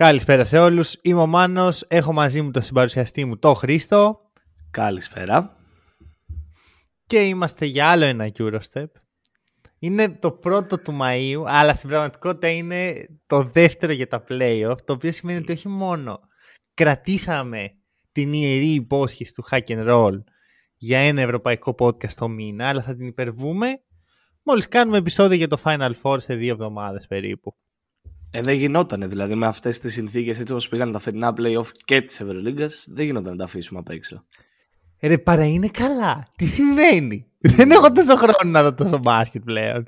Καλησπέρα σε όλους. Είμαι ο Μάνος. Έχω μαζί μου τον συμπαρουσιαστή μου, τον Χρήστο. Καλησπέρα. Και είμαστε για άλλο ένα Eurostep. Είναι το πρώτο του Μαΐου, αλλά στην πραγματικότητα είναι το δεύτερο για τα playoff, το οποίο σημαίνει ότι όχι μόνο κρατήσαμε την ιερή υπόσχεση του Hack and Roll για ένα ευρωπαϊκό podcast το μήνα, αλλά θα την υπερβούμε μόλις κάνουμε επεισόδιο για το Final Four σε δύο εβδομάδες περίπου. Ε, δεν γινότανε δηλαδή με αυτές τις συνθήκες έτσι όπως πήγαν τα φετινά playoff και της Ευρωλίγκας δεν γινόταν να τα αφήσουμε απ' έξω. Ε, ρε, παρά είναι καλά. Τι συμβαίνει; δεν έχω τόσο χρόνο να δω τόσο μπάσκετ πλέον.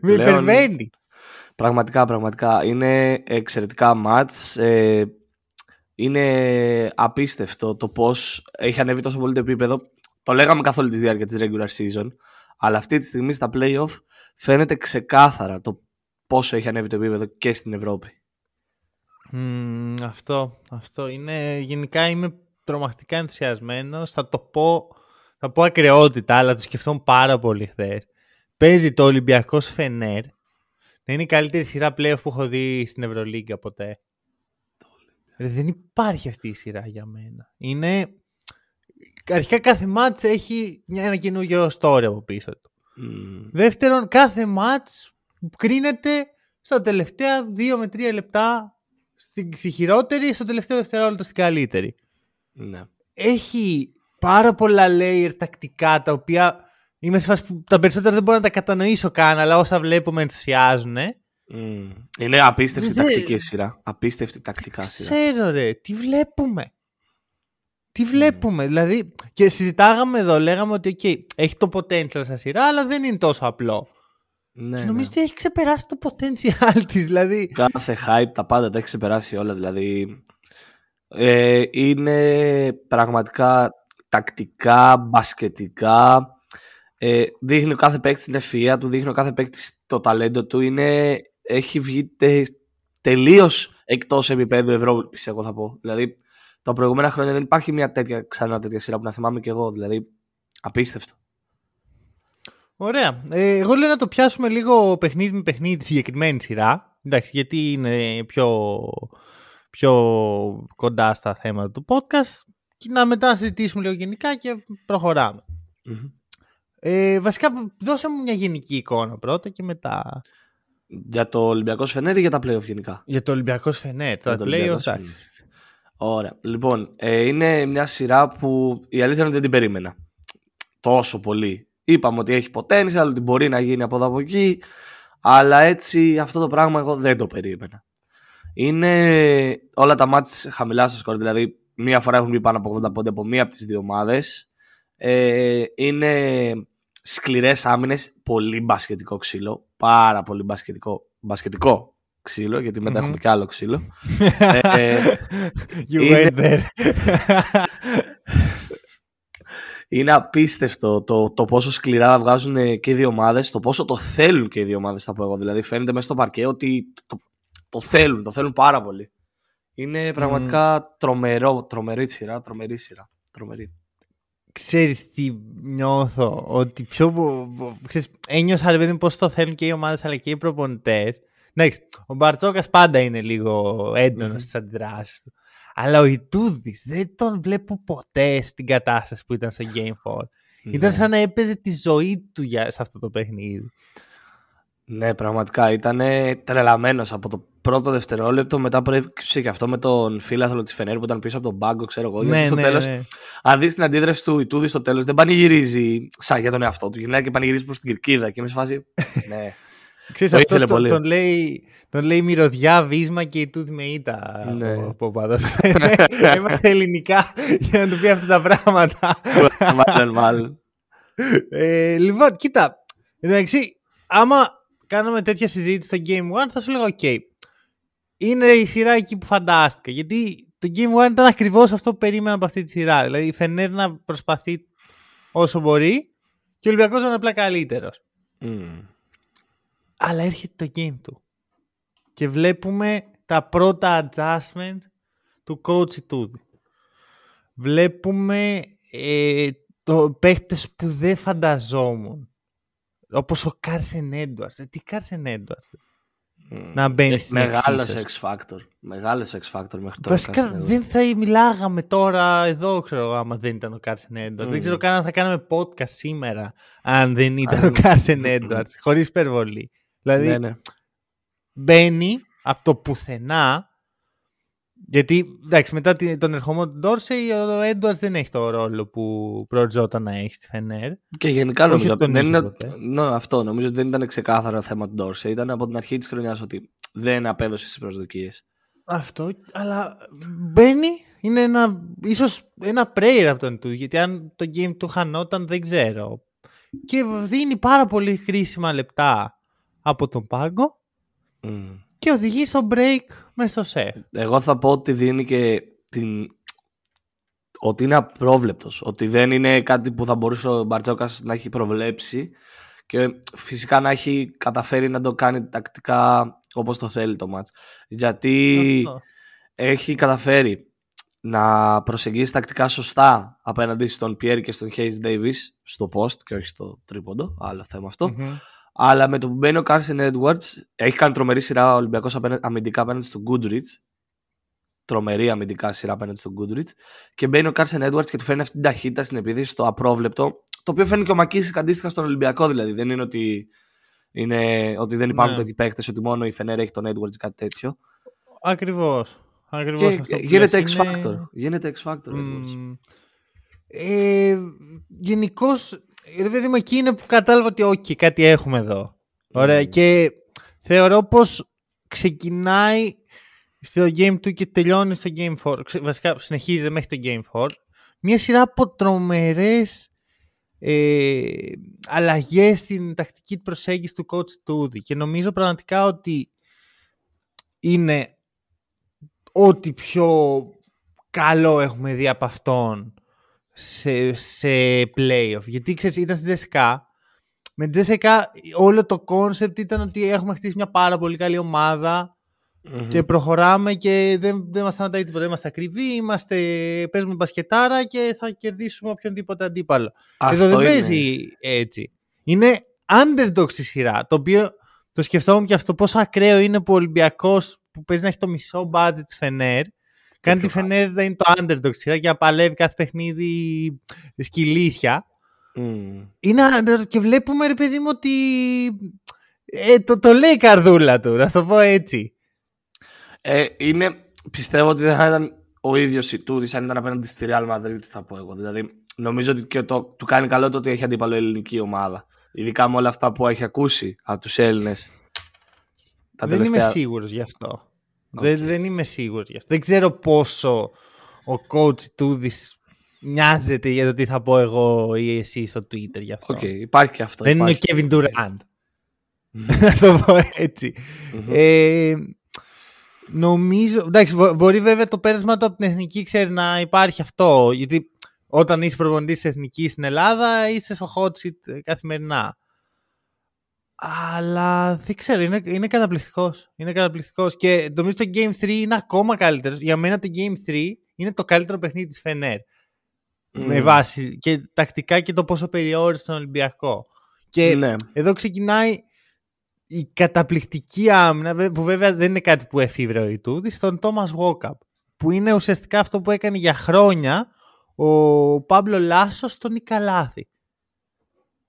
Με υπερβαίνει. Πραγματικά, πραγματικά. Είναι εξαιρετικά μάτς. Ε, είναι απίστευτο το πώς έχει ανέβει τόσο πολύ το επίπεδο. Το λέγαμε καθ' όλη τη διάρκεια της regular season. Αλλά αυτή τη στιγμή στα playoff φαίνεται ξεκάθαρα το πόσο έχει ανέβει το επίπεδο και στην Ευρώπη. αυτό, αυτό είναι, γενικά είμαι τρομακτικά ενθουσιασμένος, θα το πω, θα πω ακρεότητα, αλλά το σκεφτόμουν πάρα πολύ χθες. Παίζει το Ολυμπιακός Φενέρ, να είναι η καλύτερη σειρά playoff που έχω δει στην Ευρωλίγκα ποτέ. δεν υπάρχει αυτή η σειρά για μένα. Είναι... Αρχικά κάθε μάτς έχει ένα καινούργιο story από πίσω του. Δεύτερον, κάθε μάτς κρίνεται στα τελευταία 2 με 3 λεπτά στη χειρότερη, στο τελευταίο δευτερόλεπτο στην καλύτερη. Ναι. Έχει πάρα πολλά layer τακτικά τα οποία είμαι σε φάση που τα περισσότερα δεν μπορώ να τα κατανοήσω καν, αλλά όσα βλέπω με ενθουσιάζουν. Mm. Είναι απίστευτη Δε... τακτική σειρά. Απίστευτη τακτικά σειρά. Ξέρω ρε, τι βλέπουμε; Τι βλέπουμε, δηλαδή. Και συζητάγαμε εδώ, λέγαμε ότι okay, έχει το potential στα σειρά, αλλά δεν είναι τόσο απλό. Ναι, και νομίζω ναι. ότι έχει ξεπεράσει το potential της. Δηλαδή... Κάθε hype, τα πάντα τα έχει ξεπεράσει όλα. Δηλαδή, ε, είναι πραγματικά τακτικά, μπασκετικά. Ε, δείχνει ο κάθε παίκτης την ευφυΐα του, δείχνει ο κάθε παίκτης το ταλέντο του. Είναι, έχει βγει τε, τελείως εκτός επίπεδου Ευρώπης, εγώ θα πω. Δηλαδή, τα προηγούμενα χρόνια δεν υπάρχει μια τέτοια, ξανά τέτοια σειρά που να θυμάμαι και εγώ. Δηλαδή, απίστευτο. Ωραία. Ε, εγώ λέω να το πιάσουμε λίγο παιχνίδι με παιχνίδι τη συγκεκριμένη σειρά. Εντάξει, γιατί είναι πιο, πιο κοντά στα θέματα του podcast. Και να μετά συζητήσουμε λίγο γενικά και προχωραμε Ε, βασικά, δώσε μου μια γενική εικόνα πρώτα και μετά. Για το Ολυμπιακός Σφενέρ ή για τα playoff γενικά; Για το Ολυμπιακός Σφενέρ. Τα playoff, Ωραία. Λοιπόν, ε, είναι μια σειρά που η αλήθεια είναι ότι δεν την περίμενα τόσο πολύ. Είπαμε ότι έχει potential, ότι μπορεί να γίνει από εδώ από εκεί, αλλά έτσι αυτό το πράγμα εγώ δεν το περίμενα. Είναι όλα τα μάτια χαμηλά στο σκορ, δηλαδή μία φορά έχουν μπει πάνω από 80 πόντι από μία από τις δύο ομάδες. Ε, είναι σκληρές άμυνες, πολύ μπασκετικό ξύλο, πάρα πολύ μπασκετικό, μπασκετικό ξύλο, γιατί μετά έχουμε και άλλο ξύλο. ε, you είναι... there. Είναι απίστευτο το, το πόσο σκληρά βγάζουν και οι δύο ομάδες, το πόσο το θέλουν και οι δύο ομάδες, θα πω εγώ. Δηλαδή, φαίνεται μέσα στο παρκέ ότι το, το, θέλουν, το θέλουν πάρα πολύ. Είναι πραγματικά mm. τρομερό, τρομερή σειρά, τρομερή σειρά. Τρομερή. Ξέρεις τι νιώθω, ότι πιο... Ξέρεις, ένιωσα ρε παιδί πώς το θέλουν και οι ομάδες αλλά και οι προπονητές. Εντάξει, ο Μπαρτσόκας πάντα είναι λίγο έντονος mm-hmm. στις αντιδράσεις του. Αλλά ο Ιτούδης δεν τον βλέπω ποτέ στην κατάσταση που ήταν στο Game 4. Ναι. Ήταν σαν να έπαιζε τη ζωή του για, σε αυτό το παιχνίδι. Ναι, πραγματικά ήταν τρελαμένος από το πρώτο δευτερόλεπτο. Μετά προέκυψε και αυτό με τον φίλαθλο της Φενέρ που ήταν πίσω από τον πάγκο, ξέρω εγώ. Ναι, γιατί στο ναι, τέλος, ναι. αν δεις την αντίδραση του Ιτούδη στο τέλος, δεν πανηγυρίζει σαν για τον εαυτό του. Γυρνάει και πανηγυρίζει προς την κερκίδα και με σε φάση. ναι. Ξέρεις, το αυτός τον, τον, λέει, τον λέει μυρωδιά, βίσμα και η τούτη με ήττα ναι. ο Ποπάδος. Είμαστε ελληνικά για να του πει αυτά τα πράγματα. μάλλον, μάλλον. Ε, λοιπόν, κοίτα, εντάξει, άμα κάναμε τέτοια συζήτηση στο Game One θα σου λέγα ok. Είναι η σειρά εκεί που φαντάστηκα. Γιατί το Game One ήταν ακριβώς αυτό που περίμενα από αυτή τη σειρά. Δηλαδή η Φενέρ να προσπαθεί όσο μπορεί και ο Ολυμπιακός να είναι απλά καλύτερος. Mm. Αλλά έρχεται το game του. Και βλέπουμε τα πρώτα adjustment του coach του. Βλέπουμε ε, το παίχτες που δεν φανταζόμουν. Όπως ο Κάρσεν Έντουαρτς. Ε, τι Κάρσεν Έντουαρτς. να μπαίνει στην Μεγάλος X Factor. Μεγάλος X Factor μέχρι τώρα. Βασικά δεν θα μιλάγαμε τώρα εδώ, ξέρω άμα δεν ήταν ο Carson Edwards. Δεν ξέρω καν αν θα κάναμε podcast σήμερα, αν δεν ήταν ο Carson Edwards. Χωρίς υπερβολή. Δηλαδή, ναι, ναι. μπαίνει από το πουθενά. Γιατί εντάξει, μετά τον ερχομό του Ντόρσεϊ, ο Έντουαρτ δεν έχει το ρόλο που προοριζόταν να έχει στη Φενέρ. Και γενικά νομίζω ότι δεν είναι. Ναι, αυτό νομίζω ότι δεν ήταν ξεκάθαρο θέμα του Ντόρσεϊ. Ήταν από την αρχή της χρονιάς ότι δεν απέδωσε τι προσδοκίες. Αυτό, αλλά μπαίνει, είναι ένα, ίσως ένα prayer από τον του, γιατί αν το game του χανόταν δεν ξέρω. Και δίνει πάρα πολύ χρήσιμα λεπτά από τον πάγκο και οδηγεί στο break μέσα στο σεφ. Εγώ θα πω ότι δίνει και την... ότι είναι απρόβλεπτος, ότι δεν είναι κάτι που θα μπορούσε ο Μπαρτζόκας να έχει προβλέψει και φυσικά να έχει καταφέρει να το κάνει τακτικά όπως το θέλει το μάτς. Γιατί έχει καταφέρει να προσεγγίσει τακτικά σωστά απέναντι στον Πιέρ και στον Hayes Davis στο post και όχι στο τρίποντο, άλλο θέμα Αλλά με το που μπαίνει ο Carson Edwards, έχει κάνει τρομερή σειρά ο Ολυμπιακός αμυντικά απέναντι στον Goodrich. Τρομερή αμυντικά σειρά απέναντι στον Goodrich. Και μπαίνει ο Carson Edwards και του φέρνει αυτή την ταχύτητα στην επίθεση, στο απρόβλεπτο. Το οποίο φέρνει και ο Μακίσικ αντίστοιχα στον Ολυμπιακό δηλαδή. Δεν είναι ότι, είναι, ότι δεν υπάρχουν ναι. τέτοιοι παίκτες, ότι μόνο η Φενέρα έχει τον Edwards ή κάτι τέτοιο. Ακριβώς. Ακριβώς και γίνεται X Factor. Γίνεται X Factor. Mm. Ε, Γενικώς, ρε παιδί μου, εκεί είναι που κατάλαβα ότι όχι, κάτι έχουμε εδώ. Ωραία. Και θεωρώ πως ξεκινάει στο Game 2 και τελειώνει στο Game 4. Βασικά συνεχίζεται μέχρι το Game 4. Μια σειρά από τρομερές ε, αλλαγές στην τακτική προσέγγιση του coach Ιτούδη. Και νομίζω πραγματικά ότι είναι ό,τι πιο καλό έχουμε δει από αυτόν σε, σε playoff. Γιατί ξέρεις, ήταν στην ΤΣΣΚΑ. Με την ΤΣΣΚΑ όλο το concept ήταν ότι έχουμε χτίσει μια πάρα πολύ καλή και προχωράμε και δεν, δεν μας σταματάει τίποτα. Δεν είμαστε ακριβοί, είμαστε, παίζουμε μπασκετάρα και θα κερδίσουμε οποιονδήποτε αντίπαλο. Εδώ δεν παίζει έτσι. Είναι underdog στη σειρά, το οποίο το σκεφτόμουν και αυτό πόσο ακραίο είναι που ο Ολυμπιακός που παίζει να έχει το μισό budget της Φενέρ. Κάνει τη Φενέρ να είναι το underdog σειρά και να παλεύει κάθε παιχνίδι σκυλίσια. Mm. Είναι underdog και βλέπουμε ρε παιδί μου ότι ε, το, το λέει η καρδούλα του, να το πω έτσι. Ε, είναι, πιστεύω ότι δεν θα ήταν ο ίδιος η Τούδη αν ήταν απέναντι στη Real Madrid, θα πω εγώ. Δηλαδή, νομίζω ότι και το, του κάνει καλό το ότι έχει αντίπαλο ελληνική ομάδα. Ειδικά με όλα αυτά που έχει ακούσει από τους Έλληνες δεν είμαι σίγουρος γι' αυτό. Δεν, δεν είμαι σίγουρος γι' αυτό. Δεν ξέρω πόσο ο coach Τούδης νοιάζεται για το τι θα πω εγώ ή εσύ στο Twitter γι' αυτό. Okay, υπάρχει και αυτό. Δεν υπάρχει. είναι ο Kevin Durant. Να το πω ετσι ε, νομίζω, εντάξει, μπορεί βέβαια το πέρασμα του από την εθνική ξέρεις να υπάρχει αυτό. Γιατί όταν είσαι προπονητής εθνικής στην Ελλάδα είσαι στο hot seat καθημερινά. Αλλά δεν ξέρω, είναι, είναι καταπληκτικός. Είναι καταπληκτικός. Και νομίζω το Game 3 είναι ακόμα καλύτερος. Για μένα το Game 3 είναι το καλύτερο παιχνίδι της Φενέρ. Με βάση και τακτικά και το πόσο περιόρισε τον Ολυμπιακός. Και ναι. εδώ ξεκινάει η καταπληκτική άμυνα, που βέβαια δεν είναι κάτι που εφήβρε ο Ιτούδη, στον Τόμα Βόκαπ. Που είναι ουσιαστικά αυτό που έκανε για χρόνια ο Πάμπλο Λάσο στον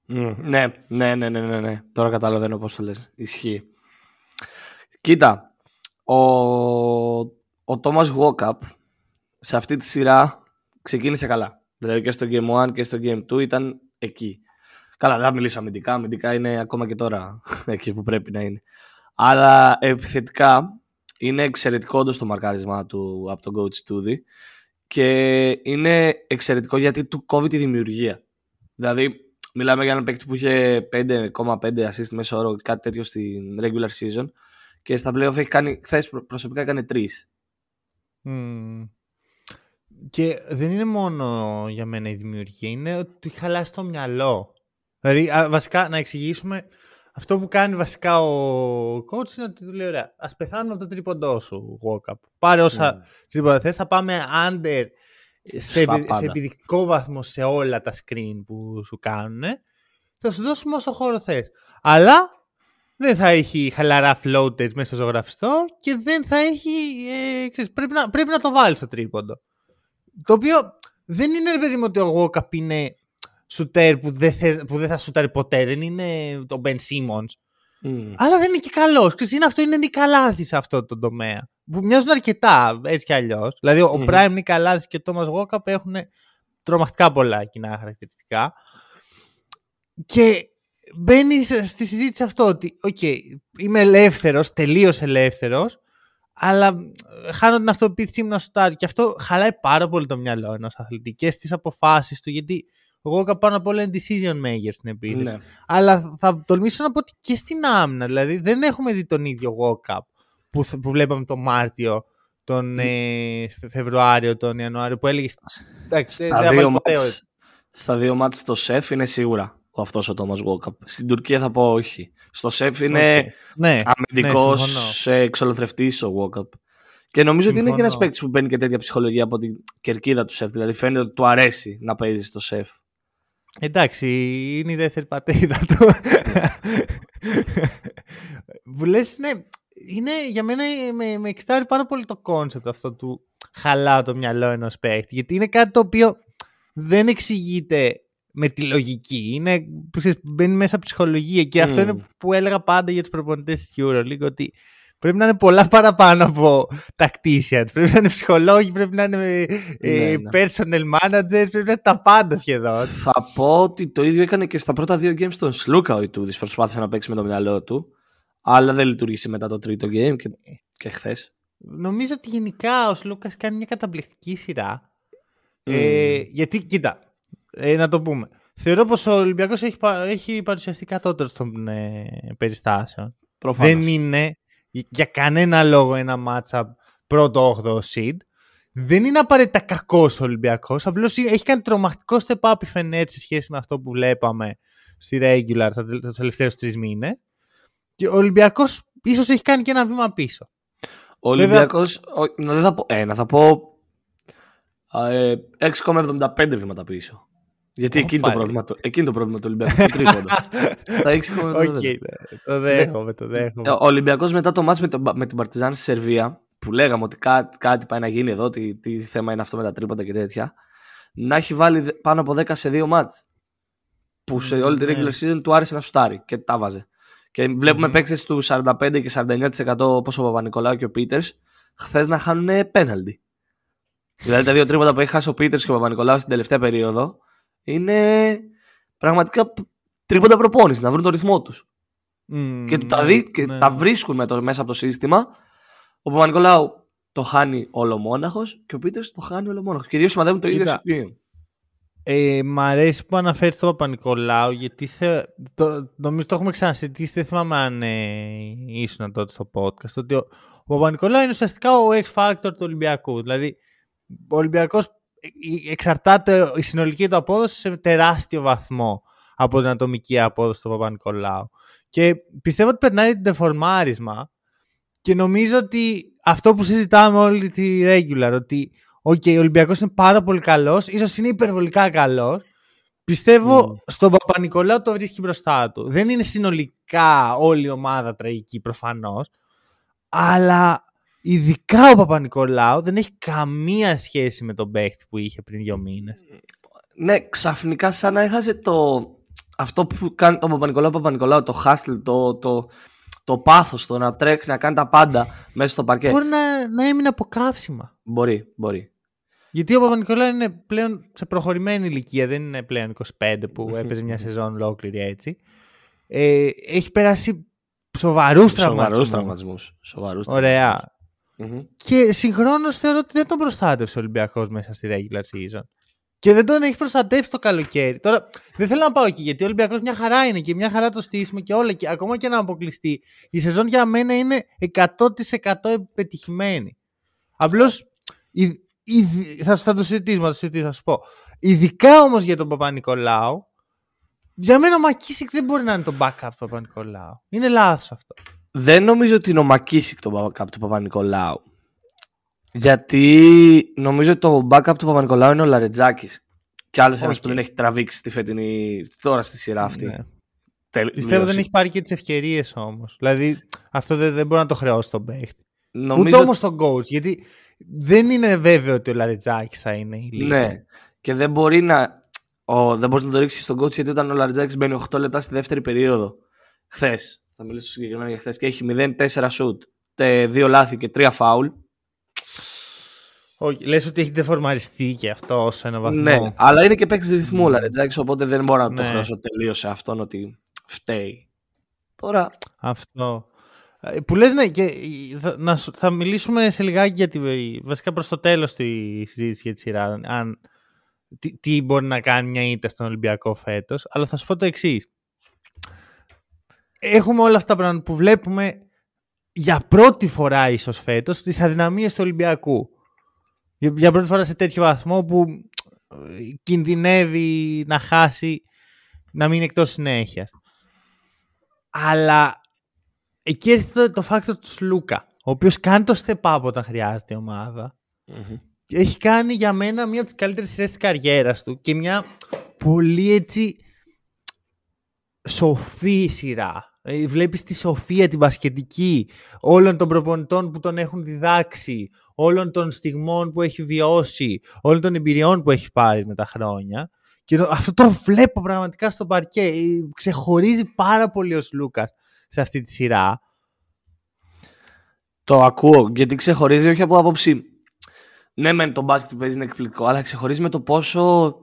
Ικαλάθη. Ναι, ναι, ναι, ναι, ναι, ναι. Τώρα καταλαβαίνω πώς το λες. Ισχύει. Κοίτα, ο, ο Thomas Walkup σε αυτή τη σειρά ξεκίνησε καλά. Δηλαδή και στο Game 1 και στο Game 2 ήταν εκεί. Καλά, δεν θα μιλήσω αμυντικά. Αμυντικά είναι ακόμα και τώρα εκεί που πρέπει να είναι. Αλλά επιθετικά είναι εξαιρετικό όντως το μαρκάρισμα του από τον coach Τούδη και είναι εξαιρετικό γιατί του κόβει τη δημιουργία. Δηλαδή Μιλάμε για έναν παίκτη που είχε 5,5 assist μέσω όρο, κάτι τέτοιο στην regular season. Και στα playoff έχει κάνει, χθες προσωπικά έκανε 3. Mm. Και δεν είναι μόνο για μένα η δημιουργία, είναι ότι χαλάσει το μυαλό. Δηλαδή, βασικά, να εξηγήσουμε, αυτό που κάνει βασικά ο coach είναι ότι του λέει, ωραία, ας πεθάνουμε από το τρίποντό σου, walk up. Πάρε όσα mm. τρίποντα θες, θα πάμε under σε, σε επιδεικτικό βαθμό σε όλα τα screen που σου κάνουν, θα σου δώσουμε όσο χώρο θες. Αλλά δεν θα έχει χαλαρά floaters μέσα στο ζωγραφιστό και δεν θα έχει. Ε, ξέρεις, πρέπει, να, πρέπει να το βάλει στο τρίποντο. Το οποίο δεν είναι ρε παιδί μου ότι ο Walkup είναι σουτέρ που δεν, θες, που δεν θα σουτάρει ποτέ. Δεν είναι το Ben Simmons. Mm. Αλλά δεν είναι και καλός. Είναι αυτό, είναι Νικ Καλάθη σε αυτό το τομέα. Που μοιάζουν αρκετά έτσι κι αλλιώς. Δηλαδή, ο Μμμ. Prime Νικ Καλάθη και ο Thomas Walkup έχουν τρομακτικά πολλά κοινά χαρακτηριστικά. Και μπαίνει στη συζήτηση αυτό ότι, οκ, είμαι ελεύθερος, τελείως ελεύθερος, αλλά ε, χάνω την αυτοπεποίθησή μου να σουτάρει. Και αυτό χαλάει πάρα πολύ το μυαλό ενός αθλητή και στις αποφάσεις του, γιατί ο Walkup πάνω απ' όλα είναι decision maker στην επίθεση. Ναι. Αλλά θα τολμήσω να πω ότι και στην άμυνα. Δηλαδή δεν έχουμε δει τον ίδιο Walkup που, θ- που βλέπαμε τον Μάρτιο, τον ε, Φε- Φεβρουάριο, τον Ιανουάριο που έλεγε. Εντάξει, δεν Στα θα δύο, βάλει ποτέ ο- ματς, στα δύο ματς στο ΣΕΦ είναι σίγουρα ο αυτός ο Thomas Walkup. Στην Τουρκία θα πω όχι. Στο ΣΕΦ είναι Οκ. Ναι, αμυντικός ναι, συμφωνώ. ε, εξολοθρευτής ο Walkup. Και νομίζω ότι είναι και ένας Συμφωνώ. παίκτης που παίρνει και τέτοια ψυχολογία από την κερκίδα του ΣΕΦ. Δηλαδή φαίνεται ότι του αρέσει να παίζει στο ΣΕΦ. Εντάξει, είναι η δεύτερη πατρίδα του. που λες, ναι, είναι, για μένα με, με εξιτάρει πάρα πολύ το concept αυτό του χαλάω το μυαλό ενός παίκτη. Γιατί είναι κάτι το οποίο δεν εξηγείται με τη λογική. Είναι, ξέρεις, μπαίνει μέσα από ψυχολογία. Και αυτό Μμμ. είναι που έλεγα πάντα για τους προπονητές της EuroLeague, ότι πρέπει να είναι πολλά παραπάνω από tacticians. Πρέπει να είναι ψυχολόγοι, πρέπει να είναι ε, Ναι, ναι. personal managers, πρέπει να είναι τα πάντα σχεδόν. Θα πω ότι το ίδιο έκανε και στα πρώτα δύο games τον Σλούκα ο Ιτούδης. Προσπάθησε να παίξει με το μυαλό του. Αλλά δεν λειτουργήσε μετά το τρίτο game και, και χθες. Νομίζω ότι γενικά ο Σλούκας κάνει μια καταπληκτική σειρά. Ε, γιατί, κοίτα, ε, να το πούμε. Θεωρώ πως ο Ολυμπιακός έχει, πα- έχει παρουσιαστεί κατώτερος των ε, περιστάσεων. Δεν είναι για κανένα λόγο ένα matchup πρώτο 8 seed. Δεν είναι απαραίτητα κακός ο Ολυμπιακός. Απλώς έχει κάνει τρομακτικό step up η Φενέτ σε σχέση με αυτό που βλέπαμε στη regular τα τε- τους τελευταίους τρεις μήνες. Και ο Ολυμπιακός ίσως έχει κάνει και ένα βήμα πίσω. Ο Ολυμπιακός. Δεν θα πω ένα, θα πω. ε, 6,75 βήματα πίσω. Γιατί Ω, εκείνη το, πάλι. πρόβλημα, του- εκείνη το πρόβλημα του Ολυμπιακού. στο τρίποντο. Τα 6,75. Οκ, ναι, το δέχομαι, το δέχομαι. Ε, Ο Ολυμπιακός μετά το ματς με, το, με την Παρτιζάν στη Σερβία, που λέγαμε ότι κάτι, κάτι πάει να γίνει εδώ, τι, τι θέμα είναι αυτό με τα τρίποντα και τέτοια, να έχει βάλει δε- πάνω από 10 σε δύο ματς. Που σε όλη τη Ναι. regular season του άρεσε να σουτάρει και τα 'βαζε. Και βλέπουμε Μμμ. παίκτες του 45 και 49% όπως ο Παπα-Νικολάου και ο Πίτερς χθες να χάνουν πέναλτι. δηλαδή τα δύο τρίποτα που έχει χάσει ο Πίτερς και ο Παπα-Νικολάου στην τελευταία περίοδο είναι πραγματικά π- τρίποτα προπόνηση, να βρουν το ρυθμό τους Μμμ, και, του τα, δει, και ναι. τα βρίσκουν με το, μέσα από το σύστημα. Ο Παπα-Νικολάου το χάνει ολομόναχο και ο Πίτερς το χάνει ολομόναχο. Και οι δύο σημαδεύουν το ίδιο Κοίτα. CPM. Ε, μ' αρέσει που αναφέρεις τον Παπα-Νικολάου, γιατί θε... το, νομίζω το έχουμε ξανασυζητήσει, δεν θυμάμαι αν ε, ήσουν τότε στο podcast, ότι ο, ο Παπα-Νικολάου είναι ουσιαστικά ο X-Factor του Ολυμπιακού. Δηλαδή, ο Ολυμπιακός ε, εξαρτάται η συνολική του απόδοση σε τεράστιο βαθμό από την ατομική απόδοση του Παπα-Νικολάου. Και πιστεύω ότι περνάει την τεφορμάρισμα και νομίζω ότι αυτό που συζητάμε όλη τη regular, ότι Οκ, ο Ολυμπιακός είναι πάρα πολύ καλός, ίσως είναι υπερβολικά καλός. Πιστεύω Μμμ. στον Παπανικολάου το βρίσκει μπροστά του. Δεν είναι συνολικά όλη η ομάδα τραγική προφανώς. Αλλά ειδικά ο Παπανικολάου δεν έχει καμία σχέση με τον παίχτη που είχε πριν δύο μήνες. Ναι, ξαφνικά σαν να έχασε το. Αυτό που κάνει τον Παπανικολάου, Παπανικολάου, το hustle, το, το, το πάθος, το να τρέξει, να κάνει τα πάντα μέσα στο παρκέ. Μπορεί να, να έμεινε από καύσιμα. Μπορεί, μπορεί. Γιατί ο Παπα-Νικολάου είναι πλέον σε προχωρημένη ηλικία, δεν είναι πλέον 25 που έπαιζε μια σεζόν ολόκληρη έτσι. Ε, έχει περάσει σοβαρούς Σοβαρούς τραυματισμούς. τραυματισμούς. Σοβαρούς Ωραία. Τραυματισμούς. Μμμ. Και συγχρόνως θεωρώ ότι δεν τον προστάτευσε ο Ολυμπιακός μέσα στη regular season. Και δεν τον έχει προστατεύσει το καλοκαίρι. Τώρα δεν θέλω να πάω εκεί γιατί ο Ολυμπιακός μια χαρά είναι και μια χαρά το στήσιμο και όλα. Και ακόμα και να αποκλειστεί. Η σεζόν για μένα είναι 100% πετυχημένη. Απλώς. Θα, θα το συζητήσουμε, θα το συζητήσω, θα σου πω. Ειδικά όμως για τον Παπανικολάου, για μένα ο ΜακΚίσικ δεν μπορεί να είναι το backup του Παπα-Νικολάου. Είναι λάθος αυτό. Δεν νομίζω ότι είναι ο ΜακΚίσικ το backup του Παπανικολάου. Γιατί νομίζω ότι το backup του Παπανικολάου είναι ο Λαρεντζάκης. Και άλλος ένας Οκ. που δεν έχει τραβήξει τη φετινή. τώρα στη σειρά αυτή. Ναι. Πιστεύω δεν έχει πάρει και τις ευκαιρίες όμως. Δηλαδή αυτό δεν, δεν μπορεί να το χρεώσει τον παίχτη. Νομίζω... Ούτε όμως τον coach. Γιατί δεν είναι βέβαιο ότι ο Λαριτζάκη θα είναι η λύση. Ναι. Και δεν μπορεί να. Ο, δεν μπορεί να το ρίξει στον coach γιατί όταν ο Λαριτζάκη μπαίνει 8 λεπτά στη δεύτερη περίοδο. Χθες. Θα μιλήσω συγκεκριμένα για χθες και έχει 0-4 shoot, 2 λάθη και 3 φάουλ. Όχι, λες ότι έχει δεφορμαριστεί και αυτό σε ένα βαθμό. Ναι, αλλά είναι και παίκτης ρυθμού ο Λαριτζάκη, οπότε δεν μπορώ να το Ναι. χρώσω τελείως σε αυτόν ότι φταίει. Τώρα. Αυτό. Ε, Που λες ναι, και θα, να, σου- θα μιλήσουμε σε λιγάκι για τη, βασικά προς το τέλος τη συζήτηση για τη σειρά, αν, τι, τι μπορεί να κάνει μια ήττα στον Ολυμπιακό φέτος, αλλά θα σου πω το εξής. Έχουμε όλα αυτά τα πράγματα που βλέπουμε για πρώτη φορά ίσως φέτος τις αδυναμίες του Ολυμπιακού. Για, για πρώτη φορά σε τέτοιο βαθμό που ε, κινδυνεύει να χάσει, να μείνει εκτός συνέχειας. Αλλά εκεί έρχεται το, το factor του Σλούκα, ο οποίος κάνει το step up όταν χρειάζεται η ομάδα. Έχει κάνει για μένα μία από τις καλύτερες σειρές της καριέρας του και μια πολύ έτσι σοφή σειρά. Ε, Βλέπεις τη σοφία, την μπασκετική όλων των προπονητών που τον έχουν διδάξει, όλων των στιγμών που έχει βιώσει, όλων των εμπειριών που έχει πάρει με τα χρόνια. Και το- αυτό το βλέπω πραγματικά στο παρκέ. Ε, Ξεχωρίζει πάρα πολύ ο Λούκας σε αυτή τη σειρά. Το ακούω γιατί ξεχωρίζει όχι από άποψη. Ναι, μεν το μπάσκετ που παίζει είναι εκπληκτικό, αλλά ξεχωρίζει με το πόσο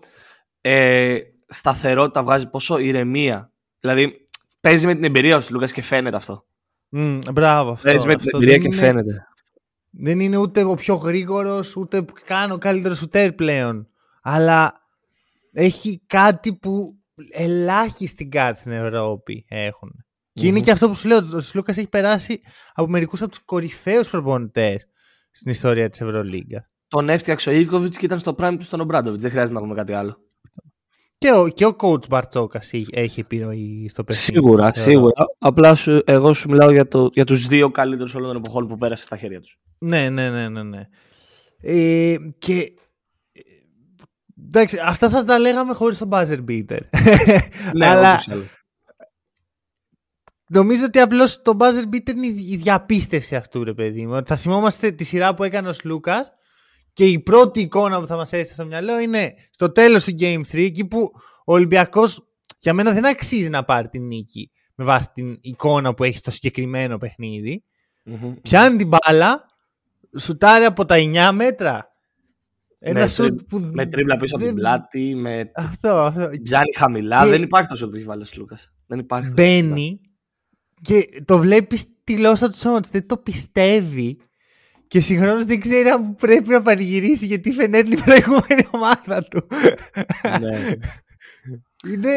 ε, σταθερότητα βγάζει, πόσο ηρεμία. Δηλαδή, παίζει με την εμπειρία σου, Λούκας, και φαίνεται αυτό. Μμ, μπράβο αυτό. Παίζει με την αυτό εμπειρία δεν και είναι- φαίνεται. Δεν είναι ούτε ο πιο γρήγορος, ούτε καν ο καλύτερος σουτέρ πλέον. Αλλά έχει κάτι που ελάχιστοι κάτι στην Ευρώπη έχουν. Και είναι Μμμ. και αυτό που σου λέω, ο Σλούκας έχει περάσει από μερικούς από τους κορυφαίους προπονητές στην ιστορία της Ευρωλίγκα. Τον έφτιαξε ο Ιβκοβιτ και ήταν στο prime του στον Ομπράντοβιτ. Δεν χρειάζεται να πούμε κάτι άλλο. Και ο, και ο coach Μπαρτσόκας έχει- έχει επιρροή στο παιχνίδι. Σίγουρα, θεωρώ. σίγουρα. Απλά σου, εγώ σου μιλάω για, το, για τους δύο καλύτερους όλων των εποχών που πέρασε στα χέρια τους. Ναι, ναι, ναι, ναι. ναι. Ε, και ε, εντάξει, αυτά θα τα λέγαμε χωρίς τον buzzer beater. Ναι, Αλλά όπως άλλο. νομίζω ότι απλώς το buzzer beater είναι η η διαπίστευση αυτού, ρε παιδί μου. Θα θυμόμαστε τη σειρά που έκανε ο Λούκας και η πρώτη εικόνα που θα μας έρθει στο μυαλό είναι στο τέλος του Game 3, εκεί που ο Ολυμπιακός για μένα δεν αξίζει να πάρει την νίκη με βάση την εικόνα που έχει στο συγκεκριμένο παιχνίδι. Μμμ. Πιάνει την μπάλα, σουτάρει από τα 9 μέτρα. Ένα Με σουτ τρίπ- που. Με τρίμπλα πίσω από την δεν- πλάτη, με Αυτό. αυτό. πιάνει χαμηλά. Και- Δεν υπάρχει τόσο που έχει βάλει ο Λούκας. Δεν υπάρχει. τόσο χαμηλά. Μπαίνει και το βλέπεις τη γλώσσα του σώματος. Δεν το πιστεύει. Και συγχρόνως δεν ξέρει αν πρέπει να πανηγυρίσει γιατί φαινέται η προηγούμενη ομάδα του. Ναι. Είναι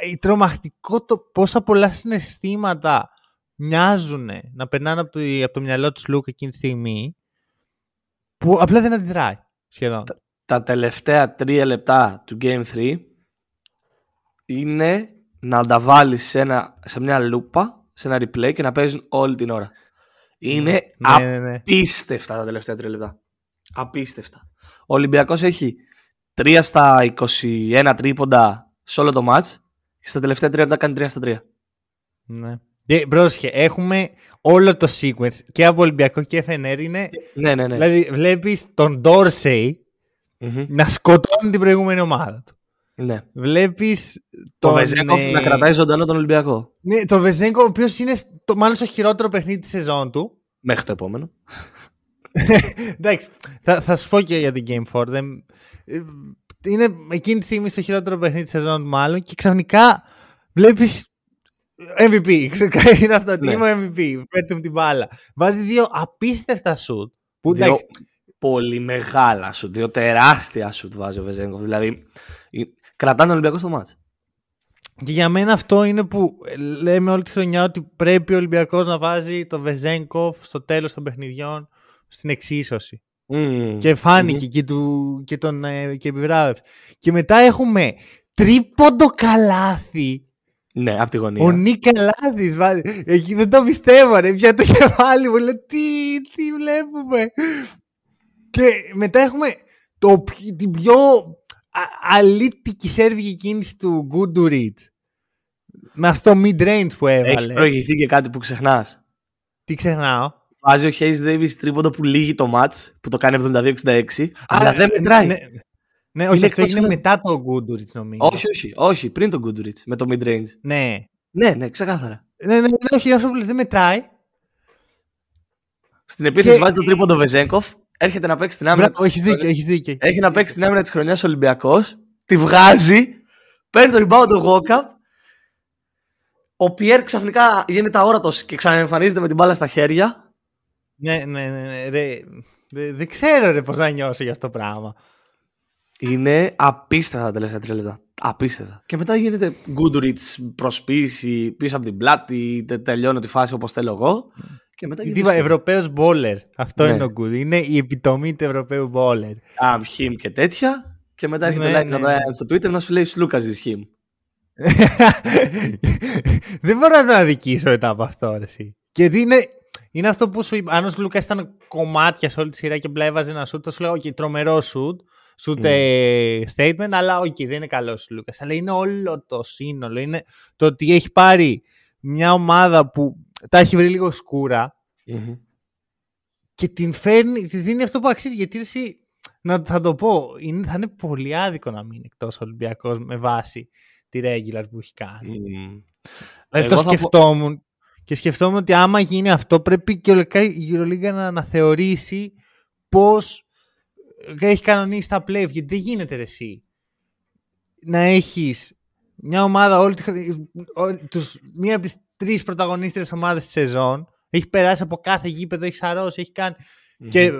ε, τρομακτικό το πόσα πολλά συναισθήματα μοιάζουν να περνάνε από το, από το μυαλό του Λούκα εκείνη τη στιγμή που απλά δεν αντιδράει σχεδόν. Τα τελευταία τρία λεπτά του Game 3 είναι να τα βάλεις σε, ένα- σε μια λούπα, σε ένα replay και να παίζουν όλη την ώρα. Είναι ναι, ναι, ναι. απίστευτα τα τελευταία τρία λεπτά. Απίστευτα. Ο Ολυμπιακός έχει 3 στα 21 τρίποντα σε όλο το match και στα τελευταία τρία λεπτά κάνει 3 στα 3. ναι. Και πρόσχε, έχουμε όλο το sequence και από Ολυμπιακό και FNR είναι. Ναι, ναι, ναι. Δηλαδή, βλέπεις τον Dorsey Μμμ. να σκοτώνει την προηγούμενη ομάδα του. Ναι. Βλέπεις Το τον. Βεζέκοφ ε, να κρατάει ζωντανό τον Ολυμπιακό. Ναι, το Βεζέγκο, ο οποίος είναι στο, μάλλον στο χειρότερο παιχνίδι της σεζόν του. Μέχρι το επόμενο. Εντάξει, θα, θα σου πω και για την Game 4. Δεν, ε, είναι εκείνη τη στιγμή στο χειρότερο παιχνίδι της σεζόν του μάλλον και ξαφνικά βλέπεις MVP. Ξέρω, Είναι αυτό. Τι Ναι. είμαι MVP. Φέρτε μου την μπάλα. Βάζει δύο απίστευτα σουτ. Που, Δύο εντάξει, πολύ μεγάλα σουτ, δύο τεράστια σουτ βάζει ο Βεζέγκοφ. Δηλαδή ε, κρατάνε τον Ολυμπιακό στο μάτς. Και για μένα αυτό είναι που ε, λέμε όλη τη χρονιά ότι πρέπει ο Ολυμπιακός να βάζει το Βεζέγκοφ στο τέλος των παιχνιδιών στην εξίσωση. Και φάνηκε και, του, και τον ε, και επιβράβευσε. Και μετά έχουμε τρίποντο καλάθι. Ναι, από τη γωνία. Ο Νίκ Καλάθης βάζει. Εκεί δεν το πιστεύω ρε. Πια το κεφάλι μου. Λέω τι, τι βλέπουμε. Και μετά έχουμε το, πι- την πιο α- αλήτικη σέρβικη κίνηση του Γκούντουριτ. με αυτό mid-range που έβαλε. Έχει προηγηθεί και κάτι που ξεχνάς. Τι ξεχνάω; Βάζει ο Hayes Davis τρίποντο που λύγει το match, που το κάνει 72-66, αλλά δεν μετράει. Ναι, ναι όχι, αυτό έγινε μετά το Goodrich νομίζω. Όχι, όχι, όχι, πριν το Goodrich, με το mid-range. Ναι. Ναι, ναι, ξεκάθαρα. Ναι, ναι, ναι όχι, αυτό που δεν μετράει. Στην επίθεση και... βάζει το τρίποντο Βεζέγκοφ, έρχεται να παίξει την άμυνα. Μπράβο, έχεις δίκιο, έχεις δίκιο. Έχει να παίξει την άμυνα της χρονιάς Ολυμπιακός, τη βγάζει, παίρνει το rebound το Walkup. Ο Πιέρ ξαφνικά γίνεται αόρατος και ξαναεμφανίζεται με την μπάλα στα χέρια. Ναι, ναι, ναι. ναι ρε. Δεν, ξέρω ρε, πώς να νιώσω για αυτό το πράγμα. Είναι απίστευτα τα τελευταία τρία λεπτά. Απίστευτα. Και μετά γίνεται Goodrich προσποίηση πίσω από την πλάτη, τε, τελειώνω τη φάση όπως θέλω εγώ. Και μετά γίνεται. Ευρωπαίος μπόλερ. Αυτό ναι. είναι ο Good. Είναι η επιτομή του Ευρωπαίου μπόλερ. Αμ, χιμ και τέτοια. Και μετά έρχεται ναι, ναι, ναι. στο Twitter να σου λέει Σλούκα χιμ. Δεν μπορώ να το αδικήσω μετά από αυτό. Ρε, Γιατί είναι, είναι αυτό που σου είπα. Αν ο Λούκας ήταν κομμάτια σε όλη τη σειρά και μπλα έβαζε ένα σουτ, θα σου λέω: OK, τρομερό σουτ. Σουτ mm. statement, αλλά όχι, okay, δεν είναι καλό ο Λούκας. Αλλά είναι όλο το σύνολο. Είναι το ότι έχει πάρει μια ομάδα που τα έχει βρει λίγο και την φέρνει, της δίνει αυτό που αξίζει. Γιατί εσύ, να, θα το πω, είναι, θα είναι πολύ άδικο να μείνει εκτός Ολυμπιακός με βάση τη regular που έχει κάνει. Mm. το σκεφτόμουν. Και σκεφτόμουν ότι άμα γίνει αυτό πρέπει και η Euroliga να αναθεωρήσει πώς έχει κανονίσει τα play γιατί δεν γίνεται ρε, εσύ να έχεις μια ομάδα όλη, τους, μία από τις τρεις πρωταγωνίστρες ομάδες της σεζόν έχει περάσει από κάθε γήπεδο, έχει σαρώσει, έχει και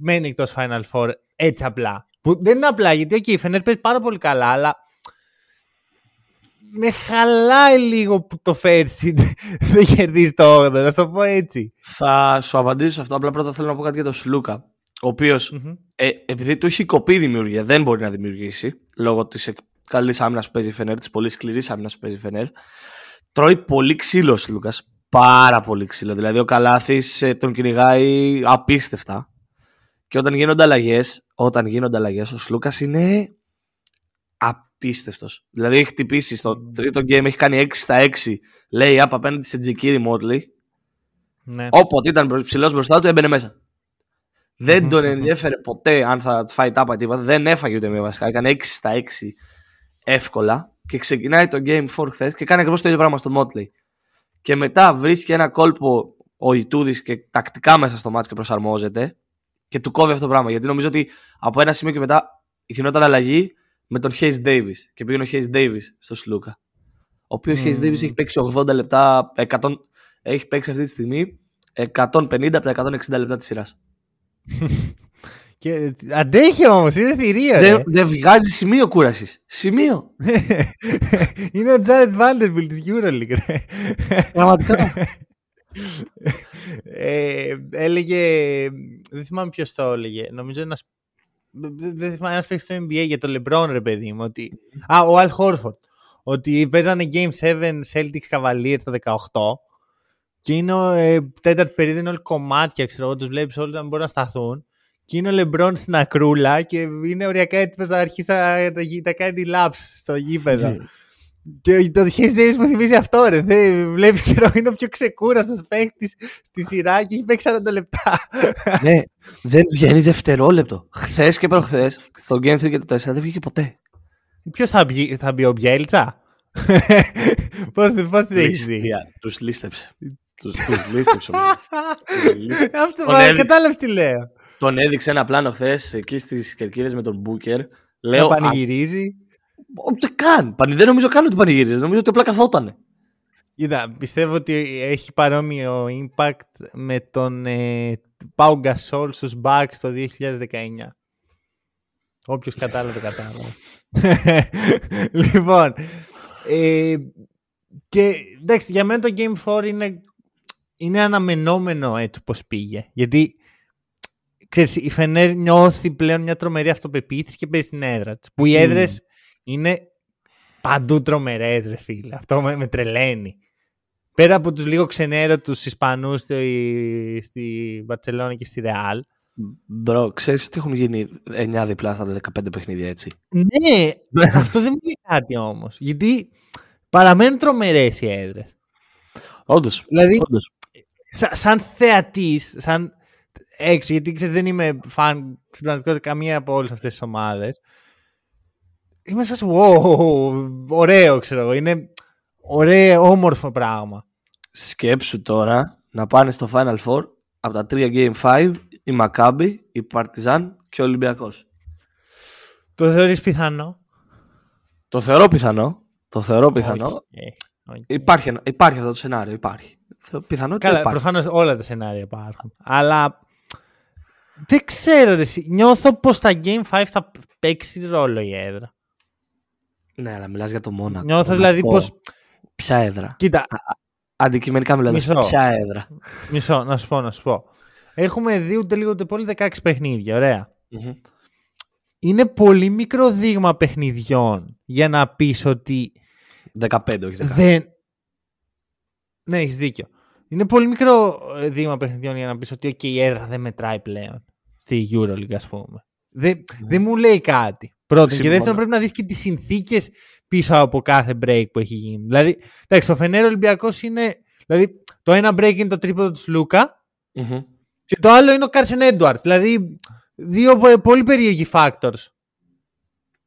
μένει εκτός Final Four έτσι απλά. Που δεν είναι απλά γιατί okay, η Φενέρ παίζει πάρα πολύ καλά αλλά με χαλάει λίγο που το Φέρσι δεν κερδίζει το 8, να το πω έτσι. Θα σου απαντήσω σε αυτό. Απλά πρώτα θέλω να πω κάτι για τον Σλούκα. Ο οποιο ε, επειδή του έχει κοπεί η δημιουργία, δεν μπορεί να δημιουργήσει λόγω της καλής άμυνας που παίζει η Φενέρ, της πολύ σκληρής άμυνας που παίζει η Φενέρ. Τρώει πολύ ξύλο ο Σλούκα. Πάρα πολύ ξύλο. Δηλαδή ο Καλάθης ε, τον κυνηγάει απίστευτα. Και όταν γίνονται αλλαγές, όταν γίνονται αλλαγές, ο Σλούκα είναι απίστευτος. Δηλαδή έχει χτυπήσει στο τρίτο game, έχει κάνει 6 στα 6. Λέει απ' απέναντι σε Τζικίρι Μότλι. Ναι. Όποτε ήταν ψηλός μπροστά του, έμπαινε μέσα. Δεν τον ενδιέφερε ποτέ αν θα φάει τάπα τίποτα. Δεν έφαγε ούτε μία βασικά. Έκανε 6 στα 6 εύκολα. Και ξεκινάει το Game 4 χθες και κάνει ακριβώς το ίδιο πράγμα στο Μότλι. Και μετά βρίσκει ένα κόλπο ο Ιτούδης και τακτικά μέσα στο μάτσο και προσαρμόζεται. Και του κόβει αυτό το πράγμα. Γιατί νομίζω ότι από ένα σημείο και μετά γινόταν αλλαγή με τον Hayes Davis και πήγαινε ο Hayes Davis στο Σλούκα. Ο οποίος mm. Hayes Davis έχει παίξει 80 λεπτά, 100, έχει παίξει αυτή τη στιγμή 150 από τα 160 λεπτά της σειράς. Και αντέχει όμως, είναι θηρία. Δεν, δεν βγάζει σημείο κούρασης. Σημείο. είναι ο Jared Vanderbilt της Euroleague. Πραγματικά. ε, έλεγε. Δεν θυμάμαι ποιος το έλεγε. Νομίζω ένας δεν θυμάμαι ένας παίξει στο NBA για το LeBron, ρε παιδί μου. Ότι... Α, ο Al Horford. Ότι παίζανε Game 7 Celtics Cavaliers το 18 και είναι ο ε, τέταρτη περίοδο, είναι όλοι κομμάτια, ξέρω εγώ, τους βλέπεις όλοι να μπορούν να σταθούν. Και είναι ο Λεμπρόν στην ακρούλα και είναι ωριακά έτοιμος να αρχίσει να, να κάνει λάψ στο γήπεδο. Ναι. Και το Hayes Davis μου θυμίζει αυτό, ρε. Δεν βλέπεις, είναι ο πιο ξεκούραστος παίχτη στη σειρά και έχει παίξει 40 λεπτά. ναι, δεν βγαίνει δευτερόλεπτο. Χθες και προχθές, στο Game 3 και το 4 δεν βγήκε ποτέ. Ποιος θα, μπει, θα μπει ο Μπιέλτσα; Πώ την έχεις δει; Τους λίστεψε. Του λίστεψε. Αυτό κατάλαβες τι λέω. Τον έδειξε ένα πλάνο χθες εκεί στις κερκίδες με τον Μπούκερ. Λέω. πανηγυρίζει. Ούτε καν. Δεν νομίζω καν ότι πανηγύριζε. Νομίζω ότι απλά καθότανε. Είδα, πιστεύω ότι έχει παρόμοιο impact με τον ε, Pau Gasol στους Bucks το 2019. Όποιος κατάλαβε, κατάλαβε. λοιπόν, ε, και εντάξει, για μένα το Game 4 είναι, είναι αναμενόμενο έτσι πως πήγε. Γιατί ξέρεις, η Φενέρ νιώθει πλέον μια τρομερή αυτοπεποίθηση και παίζει στην έδρα της. Που οι έδρες είναι παντού τρομερές, ρε φίλε. Αυτό με, με τρελαίνει. Πέρα από τους λίγο ξενέρωτους Ισπανούς στη, στη Βαρκελόνη και στη Ρεάλ. Μπρο, ξέρεις ότι έχουν γίνει 9 διπλά στα 15 παιχνίδια έτσι; Ναι, αυτό δεν μου λέει κάτι όμως. Γιατί παραμένουν τρομερές οι έδρες. Όντως. Δηλαδή, Σα, σαν θεατής, σαν έξω, γιατί ξέρεις, δεν είμαι φαν στην πραγματικότητα καμία από όλες αυτές τις ομάδες. Είμαι σαν wow, ωραίο, ξέρω εγώ. Είναι ωραίο, όμορφο πράγμα. Σκέψου τώρα να πάνε στο Final Four από τα 3 Game 5 η Μακάμπη, η Παρτιζάν και ο Ολυμπιακός. Το θεωρείς πιθανό; Το θεωρώ πιθανό. Το θεωρώ πιθανό. Okay. Υπάρχει, υπάρχει αυτό το σενάριο. Υπάρχει. Πιθανότητα Καλά, προφανώς όλα τα σενάρια υπάρχουν. Αλλά δεν ξέρω ρε, Νιώθω πως στα Game 5 θα παίξει ρόλο η έδρα. Ναι, αλλά μιλάς για το Μόνακο. Νιώθω δηλαδή πω. Ποια έδρα. Κοίτα. Α, αντικειμενικά μιλάς. Ποια έδρα. Μισό, να σου πω, να σου πω. Έχουμε δει ούτε λίγο ούτε πολύ 16 παιχνίδια. Είναι πολύ μικρό δείγμα παιχνιδιών για να πεις ότι. 15, όχι 16. Δεν... Ναι, έχεις δίκιο. Είναι πολύ μικρό ε, δείγμα παιχνιδιών για να πεις ότι okay, η έδρα δεν μετράει πλέον στη Euroleague, ας πούμε. Δεν, ναι. δεν μου λέει κάτι. Πρώτον. Και δεύτερον, πρέπει να δεις και τις συνθήκες πίσω από κάθε break που έχει γίνει. Δηλαδή, εντάξει, το Φενέρο Ολυμπιακός είναι. Δηλαδή, το ένα break είναι το τρίποδο του λουκα και το άλλο είναι ο Κάρσεν Έντουαρτς. Δηλαδή, δύο πολύ περίεργοι factors.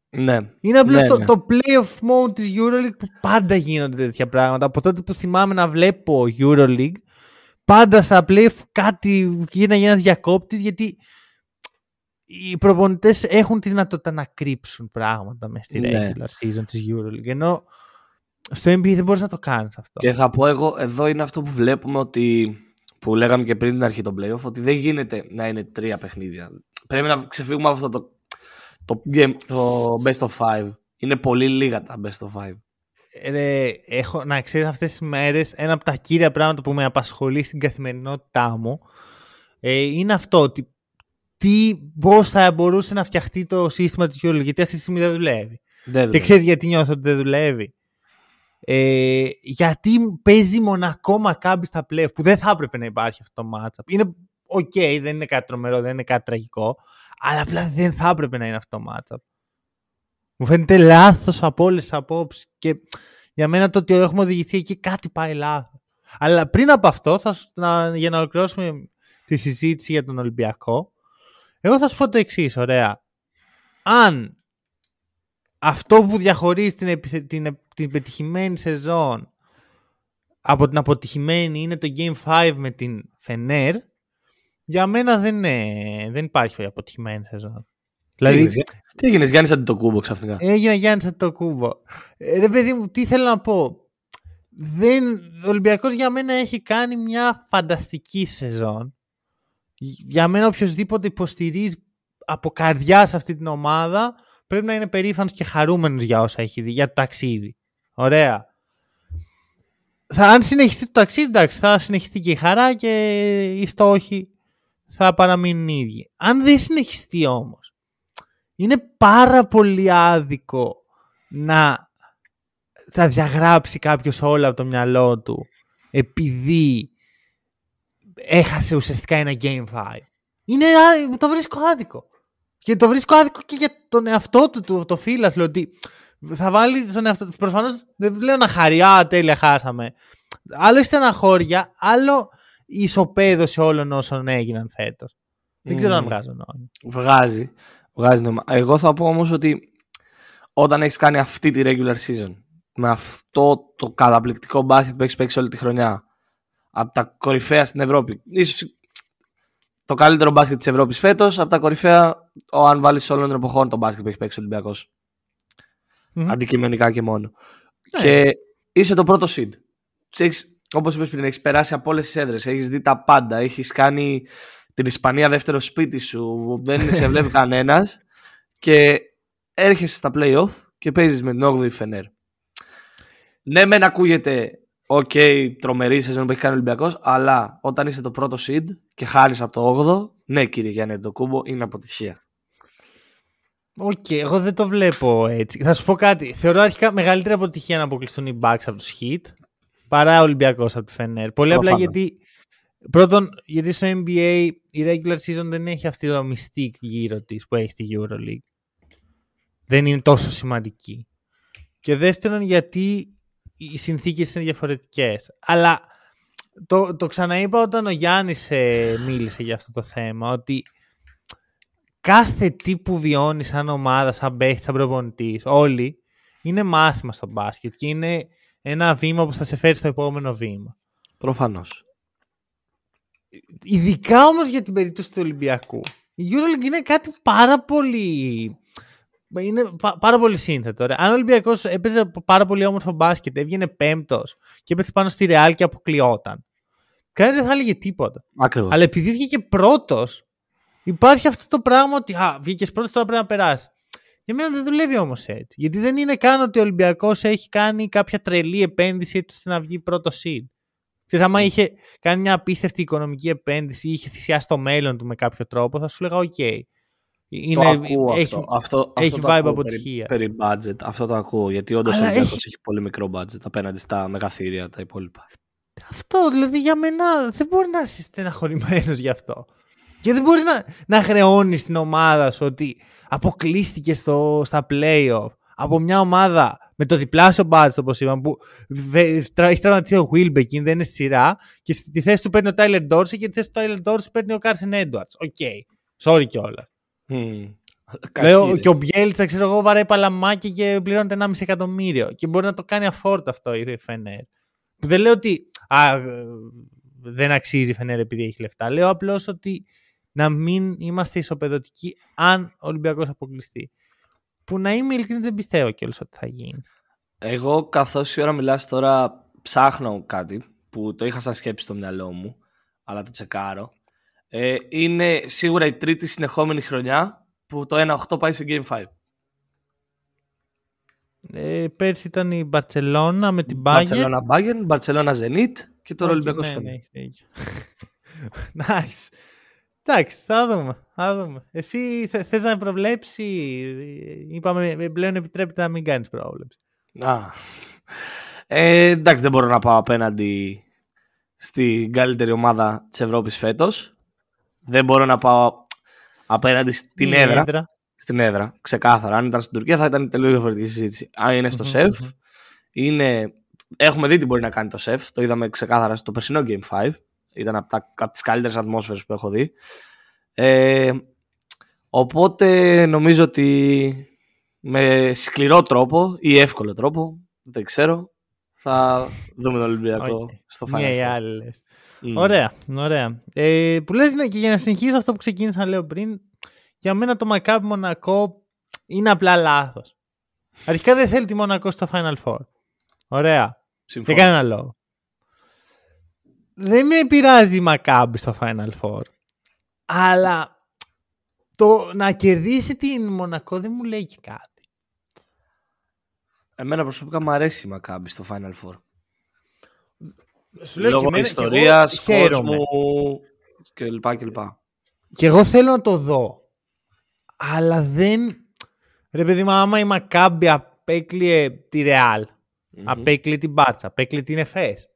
Ναι. Είναι απλώς ναι, το, ναι. το playoff mode της Euroleague που πάντα γίνονται τέτοια πράγματα. Από τότε που θυμάμαι να βλέπω Euroleague, πάντα στα playoff κάτι γίνανε ένα διακόπτης γιατί οι προπονητές έχουν τη δυνατότητα να κρύψουν πράγματα μες στη ναι. regular season της Euroleague. Ενώ στο NBA δεν μπορείς να το κάνεις αυτό. Και θα πω εγώ, εδώ είναι αυτό που βλέπουμε ότι. που λέγαμε και πριν την αρχή των playoff, ότι δεν γίνεται να είναι τρία παιχνίδια. Πρέπει να ξεφύγουμε από αυτό το το, game, το best of five. Είναι πολύ λίγα τα best of five. Ρε, έχω, να ξέρεις αυτές τις μέρες ένα από τα κύρια πράγματα που με απασχολεί στην καθημερινότητά μου ε, είναι αυτό ότι τι, πώς θα μπορούσε να φτιαχτεί το σύστημα της EuroLeague γιατί αυτή τη στιγμή δεν δουλεύει. Δεν και ξέρεις γιατί νιώθω ότι δεν δουλεύει. Ε, γιατί παίζει Μονακό Μακάμπι στα play-off που δεν θα έπρεπε να υπάρχει αυτό το matchup. Είναι OK, okay, δεν είναι κάτι τρομερό, δεν είναι κάτι τραγικό. Αλλά απλά δεν θα έπρεπε να είναι αυτό το matchup. Μου φαίνεται λάθος από όλες τις απόψεις. Και για μένα το ότι έχουμε οδηγηθεί εκεί κάτι πάει λάθος. Αλλά πριν από αυτό, θα, να, για να ολοκληρώσουμε τη συζήτηση για τον Ολυμπιακό, εγώ θα σου πω το εξής, ωραία. Αν αυτό που διαχωρίζει την, την, την πετυχημένη σεζόν από την αποτυχημένη είναι το Game 5 με την Φενέρ, για μένα δεν, είναι, δεν υπάρχει αποτυχημένη σεζόν. Δηλαδή, τι έγινε, Γιάννης Αντιτοκούμπο ξαφνικά. Έγινε Γιάννης Αντιτοκούμπο. Ε, ρε παιδί μου, τι θέλω να πω. Δεν, ο Ολυμπιακός για μένα έχει κάνει μια φανταστική σεζόν. Για μένα οποιοδήποτε υποστηρίζει από καρδιά σε αυτή την ομάδα πρέπει να είναι περήφανος και χαρούμενος για όσα έχει δει, για το ταξίδι. Ωραία. Θα, αν συνεχιστεί το ταξίδι, εντάξει, θα συνεχιστεί και η χαρά και η στόχη θα παραμείνουν οι ίδιοι. Αν δεν συνεχιστεί όμως, είναι πάρα πολύ άδικο να θα διαγράψει κάποιος όλα από το μυαλό του επειδή έχασε ουσιαστικά ένα Game 5. Είναι, το βρίσκω άδικο. Και το βρίσκω άδικο και για τον εαυτό του, το, το φίλαθλο, ότι θα βάλει τον εαυτό του. Προφανώς δεν λέω να χαρεί, α, τέλεια, χάσαμε. Άλλο είστε χώρια, άλλο η ισοπαίδωση όλων όσων έγιναν φέτος. Δεν ξέρω αν βγάζει νόημα. Βγάζει. Βγάζει νόημα. Εγώ θα πω όμως ότι όταν έχεις κάνει αυτή τη regular season με αυτό το καταπληκτικό μπάσκετ που έχεις παίξει όλη τη χρονιά από τα κορυφαία στην Ευρώπη. ίσως το καλύτερο μπάσκετ της Ευρώπης φέτος, από τα κορυφαία, ο, αν βάλεις όλων των εποχών το μπάσκετ που έχει παίξει ο Ολυμπιακός. Mm-hmm. Αντικειμενικά και μόνο. Yeah. Ναι. Και είσαι το πρώτο seed. Έχεις όπως είπες πριν, έχεις περάσει από όλες τις έδρες, έχεις δει τα πάντα, έχεις κάνει την Ισπανία δεύτερο σπίτι σου, δεν σε βλέπει κανένας και έρχεσαι στα play-off και παίζεις με την 8η Φενέρ. Ναι, μεν ακούγεται OK, okay, τρομερή σεζόν που έχει κάνει ο Ολυμπιακός, αλλά όταν είσαι το πρώτο seed και χάνεις από το 8ο, ναι κύριε Γιάννη Αντετοκούνμπο, είναι αποτυχία. OK, okay, εγώ δεν το βλέπω έτσι. Θα σου πω κάτι. Θεωρώ αρχικά μεγαλύτερη αποτυχία να αποκλειστούν οι Bucks από τους Heat παρά ο Ολυμπιακός από τη Φενέρ. Πολύ απλά γιατί. Πρώτον, γιατί στο NBA η regular season δεν έχει αυτή το mystique γύρω της που έχει στη EuroLeague. Δεν είναι τόσο σημαντική. Και δεύτερον, γιατί οι συνθήκες είναι διαφορετικές. Αλλά το, το ξαναείπα όταν ο Γιάννης ε, μίλησε για αυτό το θέμα, ότι κάθε τι που βιώνει σαν ομάδα, σαν παίχτη, σαν προπονητής, όλοι, είναι μάθημα στο μπάσκετ και είναι ένα βήμα που θα σε φέρει στο επόμενο βήμα. Προφανώς. Ειδικά όμως για την περίπτωση του Ολυμπιακού. Η EuroLeague είναι κάτι πάρα πολύ. Είναι πάρα πολύ σύνθετο. Ρε. Αν ο Ολυμπιακός έπαιζε πάρα πολύ όμορφο μπάσκετ, έβγαινε πέμπτος και έπεθε πάνω στη Ρεάλ και αποκλειόταν. Κανένας δεν θα έλεγε τίποτα. Ακριβώς. Αλλά επειδή βγήκε πρώτος, υπάρχει αυτό το πράγμα ότι α, βγήκες πρώτος, τώρα πρέπει να περάσεις. Για μένα δεν δουλεύει όμως έτσι. Γιατί δεν είναι καν ότι ο Ολυμπιακός έχει κάνει κάποια τρελή επένδυση έτσι ώστε να βγει πρώτο seed. Ξέρεις, άμα είχε κάνει μια απίστευτη οικονομική επένδυση ή είχε θυσιάσει το μέλλον του με κάποιο τρόπο, θα σου λέγα OK. Okay. Είναι, το ακούω έχει, αυτό. αυτό έχει αυτό vibe αποτυχία. Περί, περί budget. Αυτό το ακούω. Γιατί όντως ο Ολυμπιακός έχει... έχει πολύ μικρό budget απέναντι στα μεγαθήρια τα υπόλοιπα. Αυτό δηλαδή για μένα δεν μπορεί να είσαι στεναχωρημένος γι' αυτό. Και δεν μπορεί να, να χρεώνεις την ομάδα σου ότι αποκλείστηκε στο, στα playoff από μια ομάδα με το διπλάσιο budget όπως είπαμε που έχει τραυματίσει ο Wilbekin, δεν είναι στη σειρά και στη θέση του παίρνει ο Tyler Dorsey και στη θέση του Tyler Dorsey παίρνει ο Carson Edwards. OK. Okay. Sorry κιόλας. Mm. Λέω και ο Μπιέλιτσα, ξέρω εγώ, βαράει παλαμάκι και πληρώνεται 1,5 εκατομμύριο. Και μπορεί να το κάνει afford αυτό η Φενέρ. Δεν λέω ότι α, δεν αξίζει η Φενέρ επειδή έχει λεφτά. Λέω απλώς ότι να μην είμαστε ισοπεδωτικοί αν ο Ολυμπιακός αποκλειστεί. Που να είμαι ειλικρινής δεν πιστεύω κιόλας ότι θα γίνει. Εγώ καθώς η ώρα μιλάς τώρα ψάχνω κάτι που το είχα σαν σκέψη στο μυαλό μου αλλά το τσεκάρω. Ε, είναι σίγουρα η τρίτη συνεχόμενη χρονιά που το 1-8 πάει σε Game 5. Ε, πέρσι ήταν η Μπαρτσελώνα με την Bayern. Μπαρτσελώνα Bayern, Μπαρτσελώνα Zenit και τώρα Ολυμπιακός ναι, ναι, nice. Εντάξει, θα δούμε. Θα δούμε. Εσύ θε να προβλέψει. Είπαμε πλέον επιτρέπεται να μην κάνεις πρόβλεψη. Α. Ε, εντάξει, δεν μπορώ να πάω απέναντι στην καλύτερη ομάδα της Ευρώπης φέτος. Δεν μπορώ να πάω απέναντι στην έδρα. έδρα. Στην έδρα, ξεκάθαρα. Αν ήταν στην Τουρκία θα ήταν τελείως διαφορετική συζήτηση. Αν είναι στο σεφ, είναι... έχουμε δει τι μπορεί να κάνει το σεφ. Το είδαμε ξεκάθαρα στο περσινό Game 5. Ήταν από, τα, από τις καλύτερες ατμόσφαιρες που έχω δει. Ε, οπότε νομίζω ότι με σκληρό τρόπο ή εύκολο τρόπο, δεν ξέρω, θα δούμε τον Ολυμπιακό okay. στο Final Μία ή άλλη mm. Ωραία, ωραία. Ε, που λες, ναι, και για να συνεχίσω αυτό που ξεκίνησα να λέω πριν, για μένα το Maccabi Μονακό είναι απλά λάθος. Αρχικά δεν θέλει τη Μονακό στο Final Four. Ωραία. Συμφωνώ. Για κανένα λόγο δεν με πειράζει η Μακάμπη στο Final Four. Αλλά το να κερδίσει την Μονακό δεν μου λέει και κάτι. Εμένα προσωπικά μου αρέσει η Μακάμπη στο Final Four. Σου λέω Λόγω ιστορίας, κόσμου και λοιπά και λοιπά. Και εγώ θέλω να το δω. Αλλά δεν... Ρε παιδί μου, άμα η Μακάμπη απέκλειε τη Ρεάλ, mm-hmm. απέκλειε την Μπάρτσα, απέκλειε την Εφές,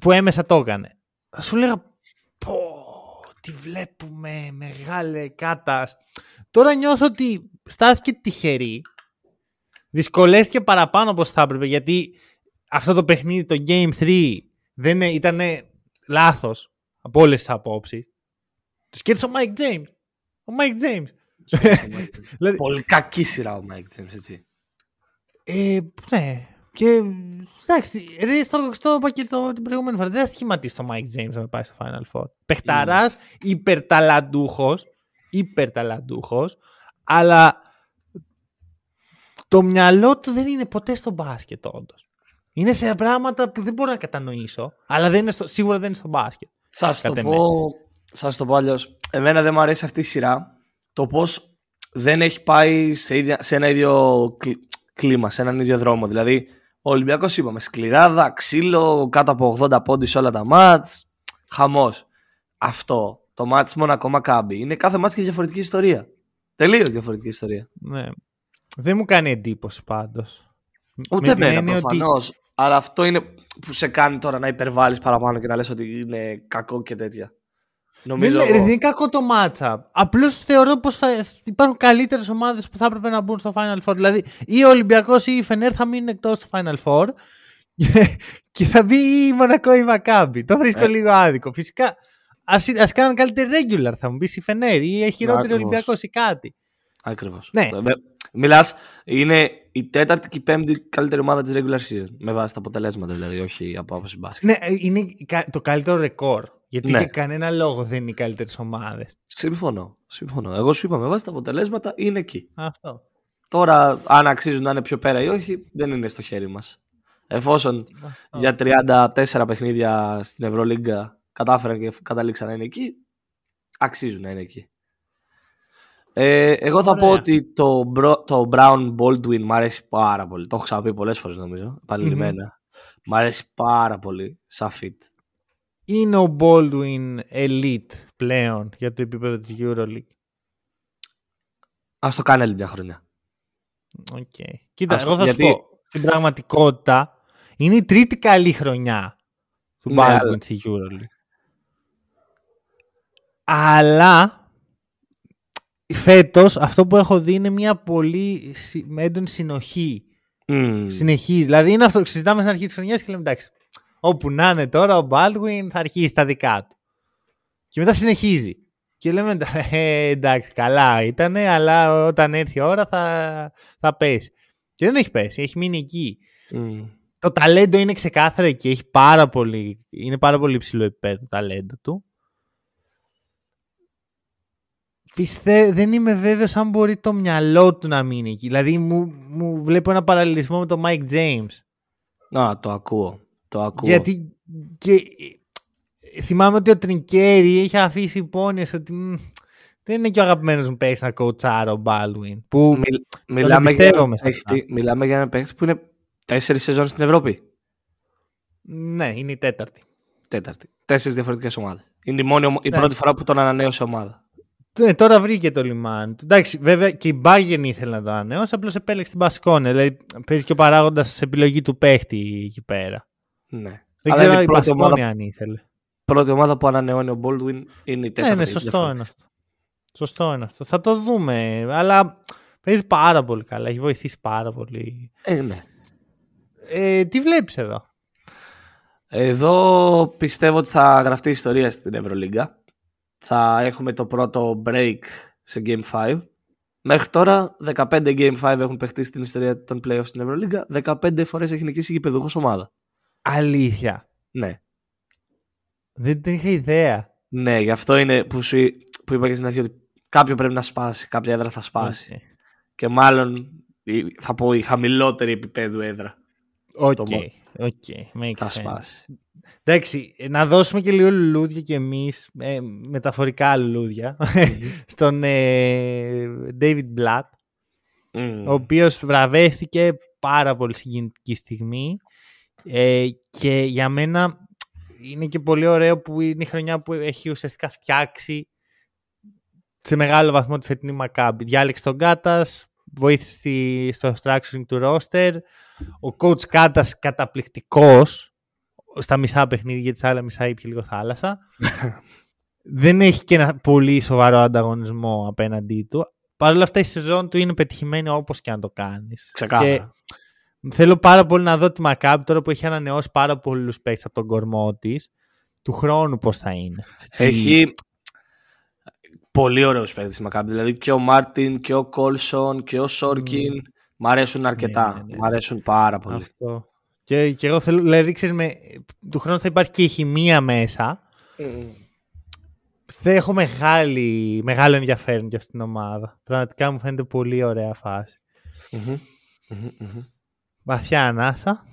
που έμεσα το έκανε. Θα σου λέγα, πω, τι βλέπουμε, μεγάλε κάτας. Τώρα νιώθω ότι στάθηκε τυχερή. Δυσκολέστηκε παραπάνω όπως θα έπρεπε, γιατί αυτό το παιχνίδι, το Game 3, δεν ήταν λάθος από όλες τις απόψεις. Του κέρδισε ο Mike James. Ο Mike James. Δηλαδή- Πολύ κακή σειρά ο Mike James, έτσι. Ε, ναι, και εντάξει, ρε, στο, στο είπα και το, την προηγούμενη φορά. Δεν θα σχηματίσει το Mike James να πάει στο Final Four. Πεχταρά, mm. υπερταλαντούχος. Υπερταλαντούχος. Αλλά το μυαλό του δεν είναι ποτέ στο μπάσκετ, όντως. Είναι σε πράγματα που δεν μπορώ να κατανοήσω, αλλά δεν είναι στο, σίγουρα δεν είναι στο μπάσκετ. Θα σου το πω, θα σου το πω αλλιώς. Εμένα δεν μου αρέσει αυτή η σειρά το πώς δεν έχει πάει σε, ίδια, σε ένα ίδιο κλίμα, σε έναν ίδιο δρόμο. Δηλαδή, ο Ολυμπιακός είπαμε σκληράδα, ξύλο, κάτω από 80 πόντι σε όλα τα μάτς. Χαμός. Αυτό το μάτς μόνο ακόμα κάμπι. Είναι κάθε μάτς και διαφορετική ιστορία. Τελείως διαφορετική ιστορία. Ναι. Δεν μου κάνει εντύπωση πάντως. Ούτε εμένα προφανώ. Ότι... Αλλά αυτό είναι που σε κάνει τώρα να υπερβάλλεις παραπάνω και να λες ότι είναι κακό και τέτοια. Νομίζω... Δεν, δεν είναι κακό το matchup. Απλώς θεωρώ πως υπάρχουν καλύτερες ομάδες που θα έπρεπε να μπουν στο Final Four. Δηλαδή, ή ο Ολυμπιακός ή η Φενέρ θα μείνουν εκτός του Final Four και θα μπει ή η Μονακό ή η Μακάμπη. Το βρίσκω ε. λίγο άδικο. Φυσικά, ας κάνουν καλύτερη regular, θα μου πεις η Φενέρ ή η χειρότερη Ολυμπιακός ή κάτι. Ακριβώς. Ναι. Μιλάς, είναι η τέταρτη και η πέμπτη καλύτερη ομάδα της regular season. Με βάση τα αποτελέσματα δηλαδή, όχι από άποψη μπάσκετ. Ναι, είναι το καλύτερο ρεκόρ. Γιατί ναι. για κανένα λόγο δεν είναι οι καλύτερες ομάδες. Συμφωνώ. Συμφωνώ. Εγώ σου είπα με βάση τα αποτελέσματα είναι εκεί. Αυτό. Τώρα, αν αξίζουν να είναι πιο πέρα ή όχι, δεν είναι στο χέρι μας. Εφόσον για 34 παιχνίδια στην Ευρωλίγκα κατάφεραν και καταλήξαν να είναι εκεί, αξίζουν να είναι εκεί. Ε, εγώ θα πω ότι το, το Brown Baldwin μου αρέσει πάρα πολύ. Το έχω ξαναπεί πολλές φορές νομίζω, επανειλημμένα. Μ' αρέσει πάρα πολύ σαν fit. Είναι ο Baldwin elite πλέον για το επίπεδο της EuroLeague. Ας το κάνει άλλη μια χρονιά. Okay. Κοίτα, εγώ θα σου πω, στην πραγματικότητα είναι η τρίτη καλή χρονιά του ναι, Baldwin αλλά... στη EuroLeague. Αλλά φέτος αυτό που έχω δει είναι μια πολύ έντονη συνοχή. Mm. Συνεχίζει. Δηλαδή είναι αυτό. Συζητάμε στην αρχή της χρονιάς και λέμε εντάξει. Όπου να είναι τώρα ο Baldwin θα αρχίσει τα δικά του. Και μετά συνεχίζει. Και λέμε ε, εντάξει, καλά ήταν, αλλά όταν έρθει η ώρα θα, θα πέσει. Και δεν έχει πέσει, έχει μείνει εκεί. Mm. Το ταλέντο είναι ξεκάθαρο εκεί, έχει πάρα πολύ, είναι πάρα πολύ υψηλό επίπεδο το ταλέντο του. Πιστε, δεν είμαι βέβαιος αν μπορεί το μυαλό του να μείνει εκεί. Δηλαδή μου, μου βλέπω ένα παραλληλισμό με τον Mike James. Α, το ακούω. Το ακούω. Γιατί και, θυμάμαι ότι ο Τρινκέρι είχε αφήσει υπόνοιες ότι δεν είναι και ο αγαπημένος μου παίχτης να κοουτσάρω ο Baldwin. Που μιλάμε, για ένα παίχτη, μιλάμε για ένα παίχτη που είναι τέσσερις σεζόν στην Ευρώπη. Ναι, είναι η τέταρτη. Τέταρτη. Τέσσερις διαφορετικές ομάδες. Είναι η, μόνη, η ναι. πρώτη φορά που τον ανανέωσε ομάδα. Ναι, τώρα βρήκε το λιμάνι του. Εντάξει, βέβαια και η Bayern ήθελε να το ανανεώσει, απλώς επέλεξε την Μπασκόνε. Δηλαδή παίζει και ο παράγοντας σε επιλογή του παίχτη εκεί πέρα. Ναι. Δεν ξέρω αν η Μπασκόνε αν ήθελε. Πρώτη ομάδα που ανανεώνει ο Baldwin είναι η τέταρτη. Ναι, ναι, σωστό είναι αυτό. Σωστό είναι αυτό. Θα το δούμε. Αλλά παίζει πάρα πολύ καλά. Έχει βοηθήσει πάρα πολύ. Ε, ναι. Ε, τι βλέπεις εδώ; Εδώ πιστεύω ότι θα γραφτεί ιστορία στην Ευρωλίγκα θα έχουμε το πρώτο break σε Game 5. Μέχρι τώρα 15 Game 5 έχουν παιχτεί στην ιστορία των playoffs στην Ευρωλίγκα. 15 φορές έχει νικήσει η γηπεδούχος ομάδα. Αλήθεια. Ναι. Δεν την είχα ιδέα. Ναι, γι' αυτό είναι που, σου, που είπα και στην αρχή ότι κάποιο πρέπει να σπάσει, κάποια έδρα θα σπάσει. Και μάλλον θα πω η χαμηλότερη επίπεδου έδρα. OK, okay. okay. θα σπάσει. Εντάξει, να δώσουμε και λίγο λουλούδια κι εμείς, ε, μεταφορικά λουλούδια, στον ε, David Blatt, ο οποίος βραβεύτηκε πάρα πολύ συγκινητική στιγμή ε, και για μένα είναι και πολύ ωραίο που είναι η χρονιά που έχει ουσιαστικά φτιάξει σε μεγάλο βαθμό τη φετινή Μακάμπη. Διάλεξε τον Κάτας, βοήθησε στο structuring του roster. Ο coach Κάτας καταπληκτικός, στα μισά παιχνίδια, γιατί στα άλλα μισά ήπια λίγο θάλασσα. δεν έχει και ένα πολύ σοβαρό ανταγωνισμό απέναντί του. Παρ' όλα αυτά η σεζόν του είναι πετυχημένη όπως και αν το κάνεις. Ξεκάθαρα. Θέλω πάρα πολύ να δω τη Μακάμπ τώρα που έχει ανανεώσει πάρα πολλούς παίκτες από τον κορμό της. Του χρόνου πώς θα είναι. Έχει πολύ ωραίους παίκτες η Μακάμπ. Δηλαδή και ο Μάρτιν και ο Κόλσον και ο Σόρκιν. Mm. Μ' αρέσουν αρκετά. Ναι, ναι, ναι. Μ' αρέσουν πάρα πολύ. Αυτό. Και, και εγώ θέλω, δηλαδή ξέρεις, με, του χρόνου θα υπάρχει και η χημεία μέσα. Mm. Θα έχω μεγάλη, μεγάλο ενδιαφέρον για αυτήν την ομάδα. Πραγματικά μου φαίνεται πολύ ωραία φάση. Mm-hmm. Mm-hmm. Βαθιά ανάσα.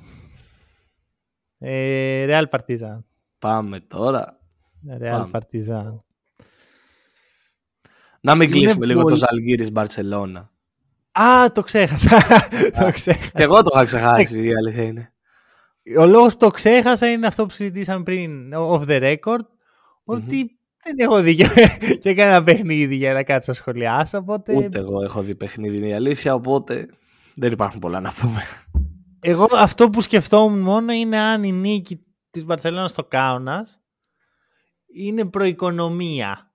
Ε, Real Partizan. Πάμε τώρα. Real Partizan. Να μην κλείσουμε λίγο το Ζαλγίρις Μπαρσελώνα. Α, το ξέχασα. το ξέχασα. Και εγώ το είχα ξεχάσει, η αλήθεια είναι. Ο λόγος που το ξέχασα είναι αυτό που συζητήσαμε πριν, off the record, ότι δεν έχω δει και, κανένα παιχνίδι για να κάτσω να σχολιάσω. Οπότε... Ούτε εγώ έχω δει παιχνίδι, είναι η αλήθεια, οπότε δεν υπάρχουν πολλά να πούμε. Εγώ αυτό που σκεφτόμουν μόνο είναι αν η νίκη της Μπαρσελόνας στο Κάουνας είναι προοικονομία.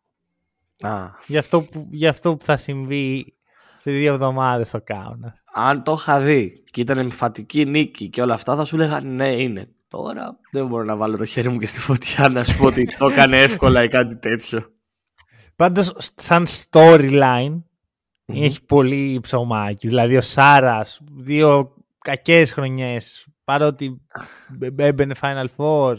Α. Για αυτό, που, για αυτό που θα συμβεί σε δύο εβδομάδες στο Κάουνας. Αν το είχα δει και ήταν εμφατική νίκη και όλα αυτά, θα σου έλεγα ναι, είναι. Τώρα δεν μπορώ να βάλω το χέρι μου και στη φωτιά να σου πω ότι το έκανε εύκολα ή κάτι τέτοιο. Πάντως, σαν storyline, έχει πολύ ψωμάκι. Δηλαδή, ο Σάρας, δύο κακές χρονιές, παρότι έμπαινε Final Four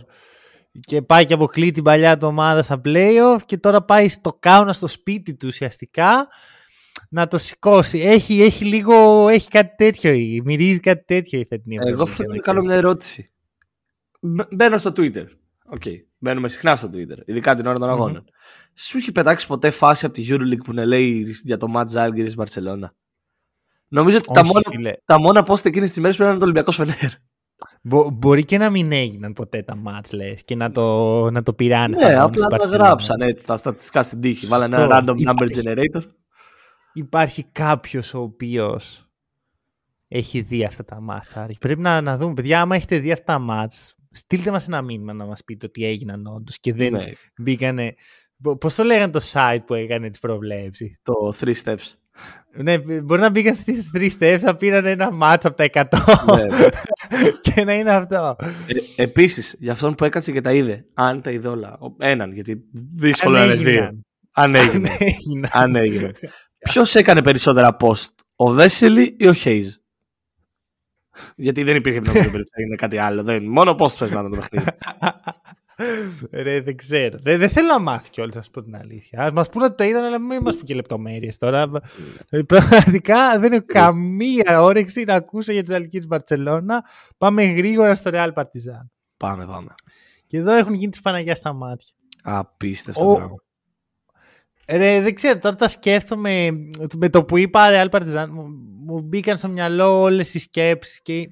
και πάει και αποκλείει την παλιά του ομάδα στα playoff και τώρα πάει στο Κάουνας στο σπίτι του ουσιαστικά να το σηκώσει. Έχει, έχει λίγο, έχει κάτι τέτοιο, μυρίζει κάτι τέτοιο η φετινή. Εγώ θέλω να κάνω μια ερώτηση. Μπαίνω στο Twitter. OK. Okay. Μπαίνουμε συχνά στο Twitter, ειδικά την ώρα των αγώνων. Mm-hmm. Σου έχει πετάξει ποτέ φάση από τη EuroLeague που να λέει για το match Ζαλγκίρις Μπαρσελόνα. Νομίζω ότι τα, μόνα, τα μόνα post εκείνες τις μέρες πρέπει να είναι το Ολυμπιακός Φενέρ. Μπο, μπορεί και να μην έγιναν ποτέ τα μάτς, λες, και να το, να το πειράνε. Ναι, απλά τα γράψαν έτσι τα στατιστικά στην τύχη. Βάλανε ένα random number generator. Υπάρχει κάποιος ο οποίος έχει δει αυτά τα μάτς. Πρέπει να, να δούμε, παιδιά, άμα έχετε δει αυτά τα μάτς, στείλτε μας ένα μήνυμα να μας πείτε ότι έγιναν όντως και δεν ναι. μπήκανε... Πώς το λέγανε το site που έκανε τις προβλέψεις; Το Three Steps. Ναι, μπορεί να μπήκαν στις Three Steps, να πήραν ένα μάτσο από τα 100 ναι, ναι. και να είναι αυτό. Ε, επίσης, για αυτόν που έκατσε και τα είδε, αν τα είδε όλα, έναν, γιατί δύσκολο να είναι δύο. Αν έγινε. Αν έγινε. Ποιος έκανε περισσότερα post, ο Βέσελη ή ο Χέιζ; Γιατί δεν υπήρχε πιο περίπτωση είναι κάτι άλλο. Δεν, μόνο πώ πες να το παιχνίδι. Ρε, δεν ξέρω. Δεν, δεν θέλω να μάθει κιόλας, να σου πω την αλήθεια. Α μας πούνε ότι το είδαν, αλλά μην μας πει και λεπτομέρειες τώρα. Ε, πραγματικά δεν έχω καμία όρεξη να ακούσω για τι Αλκίνε Μπαρσελόνα. Πάμε γρήγορα στο Real Partizan. Πάμε, πάμε. Και εδώ έχουν γίνει τις Παναγιά στα μάτια. Απίστευτο πράγμα. Ρε, δεν ξέρω, τώρα τα σκέφτομαι με το που είπα Real Partizan, μου μπήκαν στο μυαλό όλες οι σκέψεις και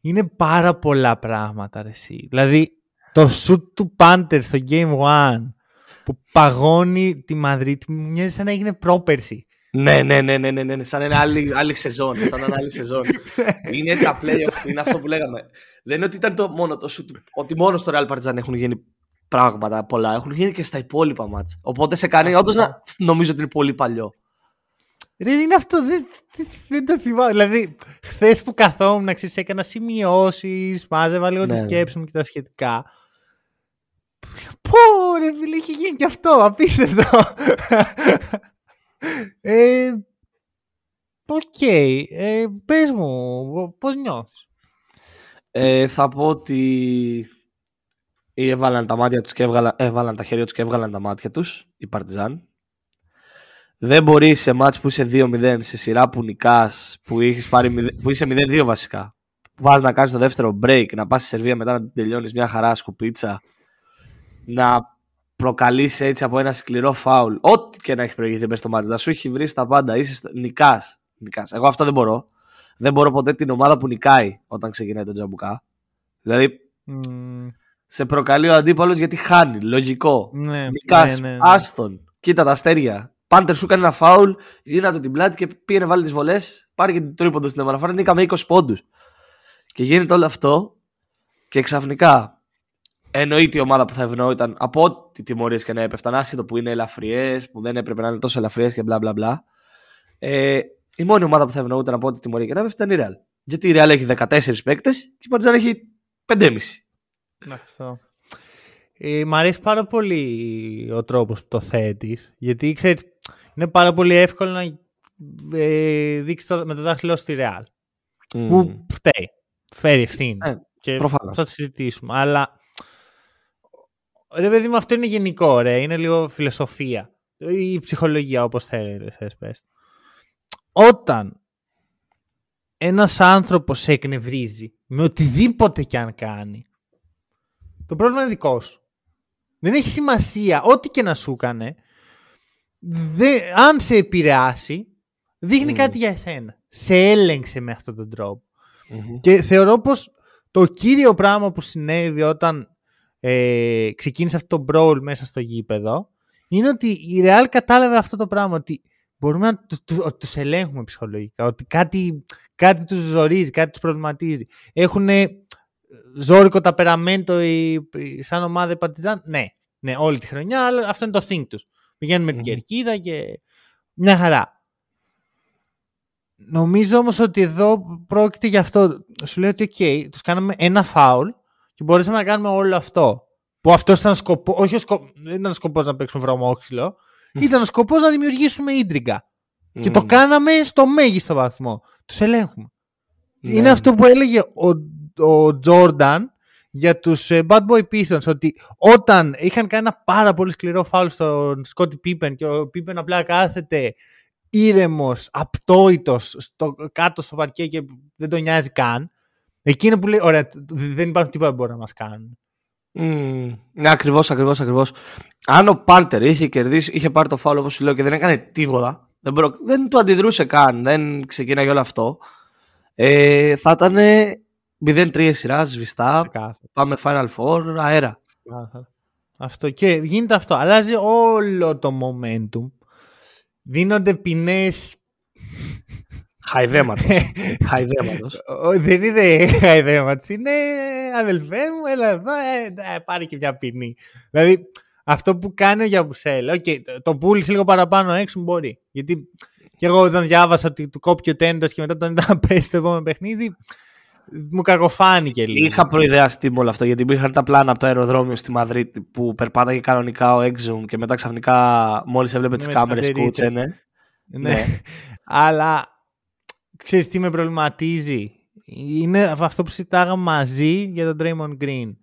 είναι πάρα πολλά πράγματα, ρε, εσύ. Δηλαδή, το shoot του Panther στο Game 1 που παγώνει τη Μαδρίτη μου μοιάζει σαν να έγινε πρόπερση. Ναι, ναι, ναι, ναι, ναι, ναι, σαν ένα άλλη, άλλη σεζόν. Σαν ένα άλλη σεζόν. είναι τα playoff, είναι αυτό που λέγαμε. Δεν είναι ότι ήταν το μόνο το shoot, ότι μόνο στο Real Partizan έχουν γίνει πράγματα πολλά. Έχουν γίνει και στα υπόλοιπα μάτς. Οπότε σε κάνει όντως να νομίζω ότι είναι πολύ παλιό. Ρε, είναι αυτό, δεν, δεν το θυμάμαι. Δηλαδή, χθες που καθόμουν, να ξέρεις, έκανα σημειώσεις, μάζευα λίγο ναι, τη σκέψη μου και τα σχετικά. Πω, ρε φίλε, έχει γίνει και αυτό, απίστευτο. ε, OK, okay. ε, πες μου, πώς νιώθεις; Ε, θα πω ότι έβαλαν τα μάτια τους και έβγαλαν, έβαλαν τα χέρια τους και έβγαλαν τα μάτια τους, οι Παρτιζάν. Δεν μπορεί σε μάτς που είσαι 2-0, σε σειρά που νικάς, που, πάρει, που είσαι 0-2 βασικά, που πας να κάνεις το δεύτερο break, να πας στη Σερβία μετά να τελειώνεις μια χαρά σκουπίτσα, να προκαλείς έτσι από ένα σκληρό φάουλ, ό,τι και να έχει προηγηθεί μέσα στο μάτς, να σου έχει βρει τα πάντα, είσαι στο... νικάς, νικάς. Εγώ αυτό δεν μπορώ. Δεν μπορώ ποτέ την ομάδα που νικάει όταν ξεκινάει το τζαμπουκά. Δηλαδή, mm. σε προκαλεί ο αντίπαλος γιατί χάνει. Λογικό. Ναι, νικάς, ναι, ναι, ναι. άστον. Κοίτα τα αστέρια. Πάντερ σου κάνει ένα φάουλ, γίνατε την πλάτη και πήγαινε βάλει τις βολές, πάρει και την τρίποντο στην επαναφορά. Νίκαμε 20 πόντους. Και γίνεται όλο αυτό και ξαφνικά εννοείται η ομάδα που θα ευνοείται από ό,τι τιμωρίες και να έπεφταν, άσχετο που είναι ελαφριές, που δεν έπρεπε να είναι τόσο ελαφριές και μπλα μπλα μπλα. Ε, η μόνη ομάδα που θα ευνοείται από ό,τι τιμωρία και να έπεφταν είναι η Real. Γιατί η Real έχει 14 παίκτες και η Παρτιζάν έχει 5,5. Αυτό. Ε, μ' αρέσει πάρα πολύ ο τρόπος που το θέτεις. Γιατί ξέρεις, είναι πάρα πολύ εύκολο να ε, δείξεις το, με το δάχτυλό στη Real. Mm. Που φταίει. Φέρει ευθύνη. Ε, και προφανώς. θα το συζητήσουμε. Αλλά ρε παιδί μου αυτό είναι γενικό ρε. Είναι λίγο φιλοσοφία. Η ψυχολογία όπως θες πες. Όταν ένας άνθρωπος σε εκνευρίζει με οτιδήποτε και αν κάνει το πρόβλημα είναι δικό σου. Δεν έχει σημασία ό,τι και να σου έκανε αν σε επηρεάσει, δείχνει κάτι για εσένα. Σε έλεγξε με αυτόν τον τροπο Και θεωρώ πως το κύριο πράγμα που συνέβη όταν ε, ξεκίνησε αυτό το brawl μέσα στο γήπεδο είναι ότι η Real κατάλαβε αυτό το πράγμα ότι μπορούμε να τους, τους, ελέγχουμε ψυχολογικά, ότι κάτι, κάτι τους ζορίζει, κάτι τους προβληματίζει. Έχουν ζόρικο ταπεραμέντο η, σαν ομάδα η Παρτιζάν, ναι. Ναι, όλη τη χρονιά, αλλά αυτό είναι το think τους. Πηγαίνουν με την κερκίδα και μια χαρά. Νομίζω όμως ότι εδώ πρόκειται για αυτό. Σου λέει ότι, OK, τους κάναμε ένα φάουλ και μπορέσαμε να κάνουμε όλο αυτό. Που αυτός ήταν σκοπό, όχι ο σκοπό, δεν ήταν σκοπός να παίξουμε βρωμόξυλο, ήταν ο σκοπός να δημιουργήσουμε ίντριγκα. Και το κάναμε στο μέγιστο βαθμό. Τους ελέγχουμε. Ναι. Είναι αυτό που έλεγε ο Τζόρνταν για τους ε, Bad Boy Pistons ότι όταν είχαν κάνει ένα πάρα πολύ σκληρό φάουλ στον Σκότι Πίπεν και ο Πίπεν απλά κάθεται ήρεμος, απτόητος κάτω στο παρκέ και δεν τον νοιάζει καν. Εκείνο που λέει, ωραία, δεν υπάρχουν τίποτα που μπορεί να μας κάνουν. Mm, ναι, ακριβώς, ακριβώς, ακριβώς. Αν ο Πάντερ είχε κερδίσει, είχε πάρει το φάουλ όπως σου λέω και δεν έκανε τίποτα, δεν, προ... δεν του αντιδρούσε καν, δεν ξεκίναγε όλο αυτό, ε, θα ήταν 0-3 σειρά, σβηστά. Πάμε Final Four, αέρα. Αυτό και γίνεται αυτό. Αλλάζει όλο το momentum δίνονται ποινές. Χαϊδέματος. Χαϊδέματος. Δεν είναι χαϊδέματος. Είναι αδελφέ μου, έλα εδώ, ε, πάρει και μια ποινή. Δηλαδή αυτό που κάνει ο Γιαμπουσέλ. Okay, το πούλησε λίγο παραπάνω έξω μπορεί. Γιατί και εγώ όταν διάβασα ότι του κόπηκε ο τέντας και μετά τον είδα πέσει στο επόμενο παιχνίδι, μου κακοφάνηκε λίγο. Είχα προειδεαστεί με όλο αυτό γιατί υπήρχαν τα πλάνα από το αεροδρόμιο στη Μαδρίτη που περπάταγε κανονικά ο Exum και μετά ξαφνικά μόλις έβλεπε τις κάμερες κούτσενε. Ναι. ναι. Αλλά ξέρεις τι με προβληματίζει; Είναι αυτό που συζητάγαμε μαζί για τον Draymond Green.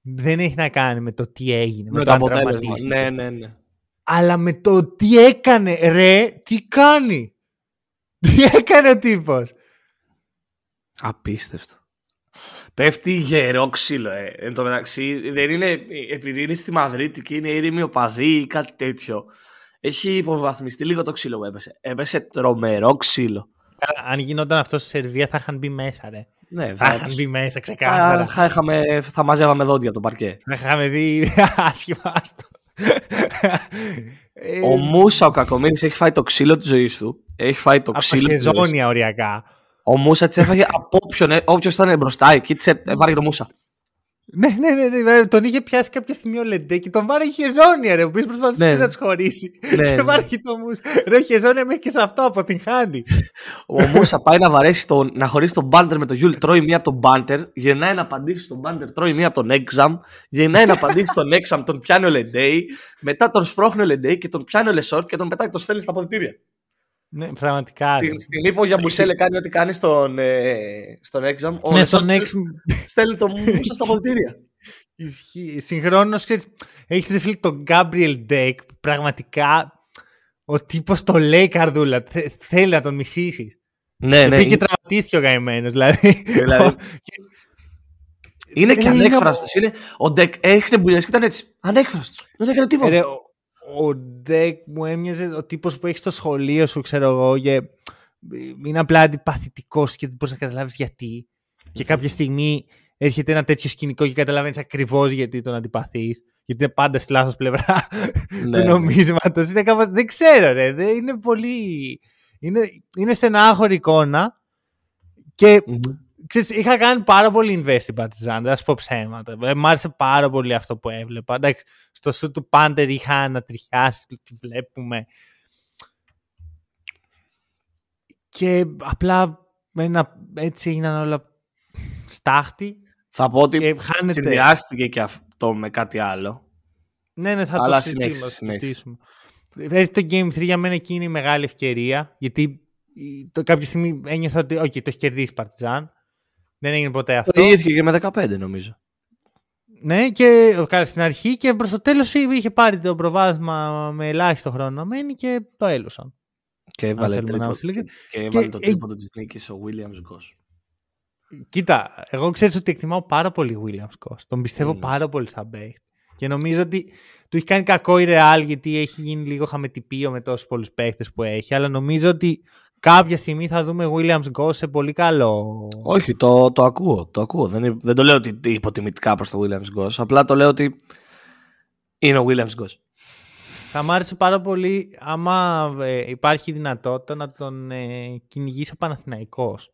Δεν έχει να κάνει με το τι έγινε, με, με το, το αποτέλεσμα. Ναι, ναι, ναι. Αλλά με το τι έκανε, ρε, τι κάνει. Τι έκανε ο τύπος. Απίστευτο. Πέφτει γερό ξύλο, ε. Εν τω μεταξύ, δεν είναι, επειδή είναι στη Μαδρίτη και είναι ήρεμη οπαδή ή κάτι τέτοιο. Έχει υποβαθμιστεί λίγο το ξύλο που έπεσε. Έπεσε τρομερό ξύλο. Αν γινόταν αυτό στη Σερβία θα είχαν μπει μέσα, ρε. Ναι, θα είχαν μπει μέσα, ξεκάθαρα. Θα, είχαμε, θα μαζεύαμε δόντια από το παρκέ. Θα είχαμε δει άσχημα Ο Μούσα ο κακομοίρης έχει φάει το ξύλο της ζωής του. Έχει φάει το ξύλο. Από οριακά. Ο Μούσα τη έφαγε από όποιον, όποιο ήταν μπροστά εκεί, τη βάραγε το Μούσα. Ναι, ναι, ναι, ναι, τον είχε πιάσει κάποια στιγμή ο Λεντέι και τον βάραγε Χεζόνια, ρε, ο οποίος προσπαθούσε ναι. να του χωρίσει. Ναι, και ναι. βάραγε το Μούσα. Ρε, Χεζόνια μέχρι και σε αυτό αποτυγχάνει. Ο Μούσα πάει να βαρέσει τον, να χωρίσει τον Πάντερ με τον Γιουλ, τρώει μία από τον Πάντερ, πηγαίνει να απαντήσει στον Πάντερ, τρώει μία από τον Έξουμ, πηγαίνει να απαντήσει στον Έξουμ, τον πιάνει ο Λεντέι, μετά τον σπρώχνει ο Λεντέι και τον πιάνει ο Λεσόρτ και τον πετάει και τον στέλνει στα αποδυτήρια. Ναι, πραγματικά. Στην στιγμή που Γιαμπουσέλε κάνει ό,τι κάνει στον, ε, στον Έξουμ, ο ναι, στον στέλνει το Μούσα στα αποδυτήρια. Συγχρόνως, έχεις φίλε τον Γκάμπριελ Ντέκ πραγματικά ο τύπος το λέει καρδούλα. θέλει να τον μισήσεις. Ναι, ναι. Πήγε τραυματίστηκε ο καημένος. Δηλαδή. δηλαδή... είναι και ανέκφραστος. Είναι... Ο Ντεκ έχει μπουλιές και ήταν έτσι. Ανέκφραστος. Δεν έκανε τίποτα. Ε, ο Ντεκ μου έμοιαζε ο τύπος που έχει στο σχολείο σου, ξέρω εγώ, και είναι απλά αντιπαθητικός και δεν μπορείς να καταλάβεις γιατί. Και κάποια στιγμή έρχεται ένα τέτοιο σκηνικό και καταλαβαίνεις ακριβώς γιατί τον αντιπαθείς. Γιατί είναι πάντα στη λάθος πλευρά ναι. του νομίσματος. Είναι κάπως... Δεν ξέρω, ρε. Δεν είναι πολύ. Είναι, είναι στενάχωρη εικόνα. Και ξέρεις, είχα κάνει πάρα πολύ invest στην Partizan, δεν θα πω ψέματα. Ε, μ' άρεσε πάρα πολύ αυτό που έβλεπα. Εντάξει, στο σου του Πάντερ είχα ανατριχιάσει, τι βλέπουμε. Και απλά ένα, έτσι έγιναν όλα στάχτη. Θα πω ότι συνδυάστηκε και αυτό με κάτι άλλο. Ναι, ναι, θα Αλλά το συζητήσουμε. το Game 3 για μένα εκεί είναι η μεγάλη ευκαιρία, γιατί το, κάποια στιγμή ένιωθα ότι okay, το έχει κερδίσει η Παρτιζάν. Δεν έγινε ποτέ αυτό. Ήρθε και με 15 νομίζω. Ναι, και στην αρχή και προς το τέλος είχε πάρει το προβάδισμα με ελάχιστο χρόνο να μένει και το έλωσαν. Και έβαλε, τρίπο, και έβαλε το τρίποντο της νίκης ο Williams Goss. Κοίτα, εγώ ξέρω ότι εκτιμάω πάρα πολύ Williams Goss. Τον πιστεύω mm. πάρα πολύ σαν παίχτη. Και νομίζω ότι του έχει κάνει κακό η Real γιατί έχει γίνει λίγο χαμετυπίο με τόσους πολλούς παίχτες που έχει. Αλλά νομίζω ότι κάποια στιγμή θα δούμε Williams Goss σε πολύ καλό. Όχι, το, το ακούω. Το ακούω. Δεν, δεν το λέω ότι υποτιμητικά προς το Williams Goss. Απλά το λέω ότι είναι ο Williams Goss. Θα μ' άρεσε πάρα πολύ άμα ε, υπάρχει δυνατότητα να τον ε, κυνηγήσει ο Παναθηναϊκός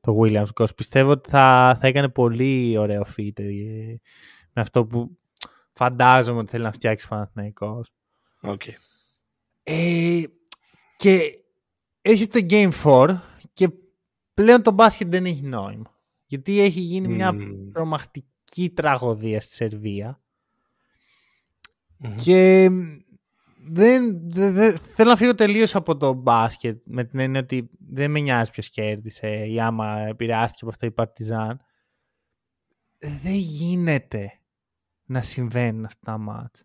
το Williams Goss. Πιστεύω ότι θα, θα έκανε πολύ ωραίο fit ε, με αυτό που φαντάζομαι ότι θέλει να φτιάξει Παναθηναϊκός. Okay. Ε, και έρχεται το Game 4 και πλέον το μπάσκετ δεν έχει νόημα. Γιατί έχει γίνει μια τρομακτική τραγωδία στη σερβια Και δεν, δεν, θέλω να φύγω τελείως από το μπάσκετ με την έννοια ότι δεν με νοιάζει ποιος κέρδισε ή άμα επηρεάστηκε από αυτό η Παρτιζάν. Δεν γίνεται να συμβαίνουν αυτά τα μάτς.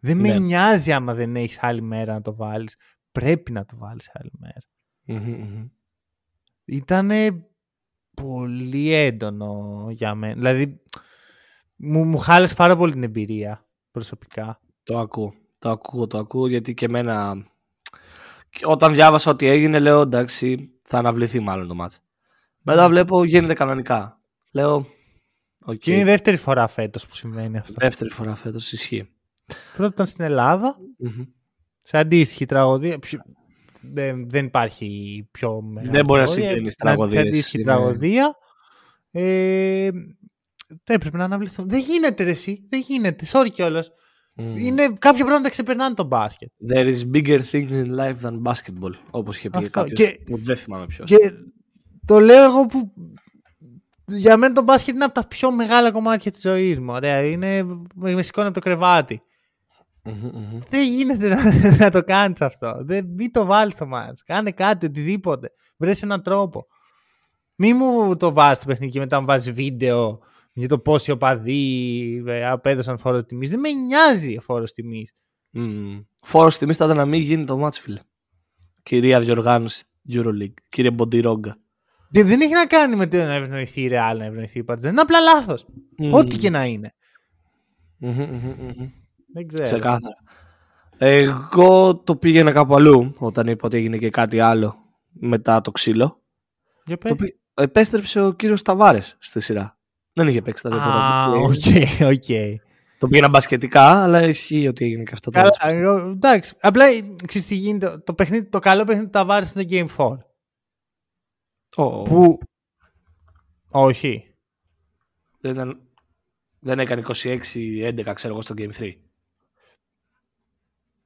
Δεν με ναι. νοιάζει άμα δεν έχεις άλλη μέρα να το βάλεις. Πρέπει να το βάλεις άλλη Ήτανε πολύ έντονο για μένα. Δηλαδή, μου, μου χάλεσε πάρα πολύ την εμπειρία προσωπικά. Το ακούω. Το ακούω, το ακούω γιατί και εμένα όταν διάβασα ότι έγινε λέω εντάξει θα αναβληθεί μάλλον το μάτς. Μετά βλέπω γίνεται κανονικά. Λέω okay. Και είναι η δεύτερη φορά φέτος που συμβαίνει αυτό. Δεύτερη φορά φέτος ισχύει. Πρώτα ήταν στην ελλαδα Σε αντίστοιχη τραγωδία. Δεν, δεν υπάρχει πιο μεγάλη. Δεν μπορεί να συγκρίνεις τραγωδία. Σε αντίστοιχη τραγωδία. Ε, έπρεπε να αναβληθούν. Δεν γίνεται ρε, εσύ. Δεν γίνεται. Sorry κιόλας. Mm. Είναι, κάποια πράγματα ξεπερνάνε τον μπάσκετ. There is bigger things in life than basketball. Όπως είχε πει κάποιος. Και, που δεν θυμάμαι ποιος. Και το λέω εγώ που. Για μένα το μπάσκετ είναι από τα πιο μεγάλα κομμάτια της ζωής μου. Ωραία. Είναι. Με σηκώνει από το κρεβάτι. Δεν γίνεται να, να το κάνεις αυτό. Δεν, μην το βάλεις στο μάτς. Κάνε κάτι, οτιδήποτε. Βρες έναν τρόπο. Μη μου το βάζεις το παιχνίδι και μετά μου βάζεις βίντεο για το πόσοι οπαδοί ε, απέδωσαν φόρο τιμής. Δεν με νοιάζει ο φόρος τιμής. Mm. Φόρος τιμής θα ήταν να μην γίνει το μάτς, φίλε. Κυρία διοργάνωση Euroleague, κύριε Μποντιρόγκα. Και δεν έχει να κάνει με το να ευνοηθεί η Real, να ευνοηθεί η Partizan. Είναι απλά λάθος. Mm. Ό,τι και να είναι. Δεν ξέρω. Ξεκάθαρα. Εγώ το πήγαινα κάπου αλλού όταν είπα ότι έγινε και κάτι άλλο μετά το ξύλο. Για το Επέστρεψε ο κύριος Ταβάρε στη σειρά. Δεν είχε παίξει τα δύο Α, ok, ok. Το πήγαινα μπασκετικά, αλλά ισχύει ότι έγινε και αυτό. Καλά, εντάξει. Απλά ξέρεις τι γίνεται. Το, παιχνίδι, το καλό παιχνίδι του Ταβάρε είναι το Game 4. Oh. Που. Όχι. Δεν, ήταν... δεν έκανε 26-11, ξέρω εγώ, στο Game 3.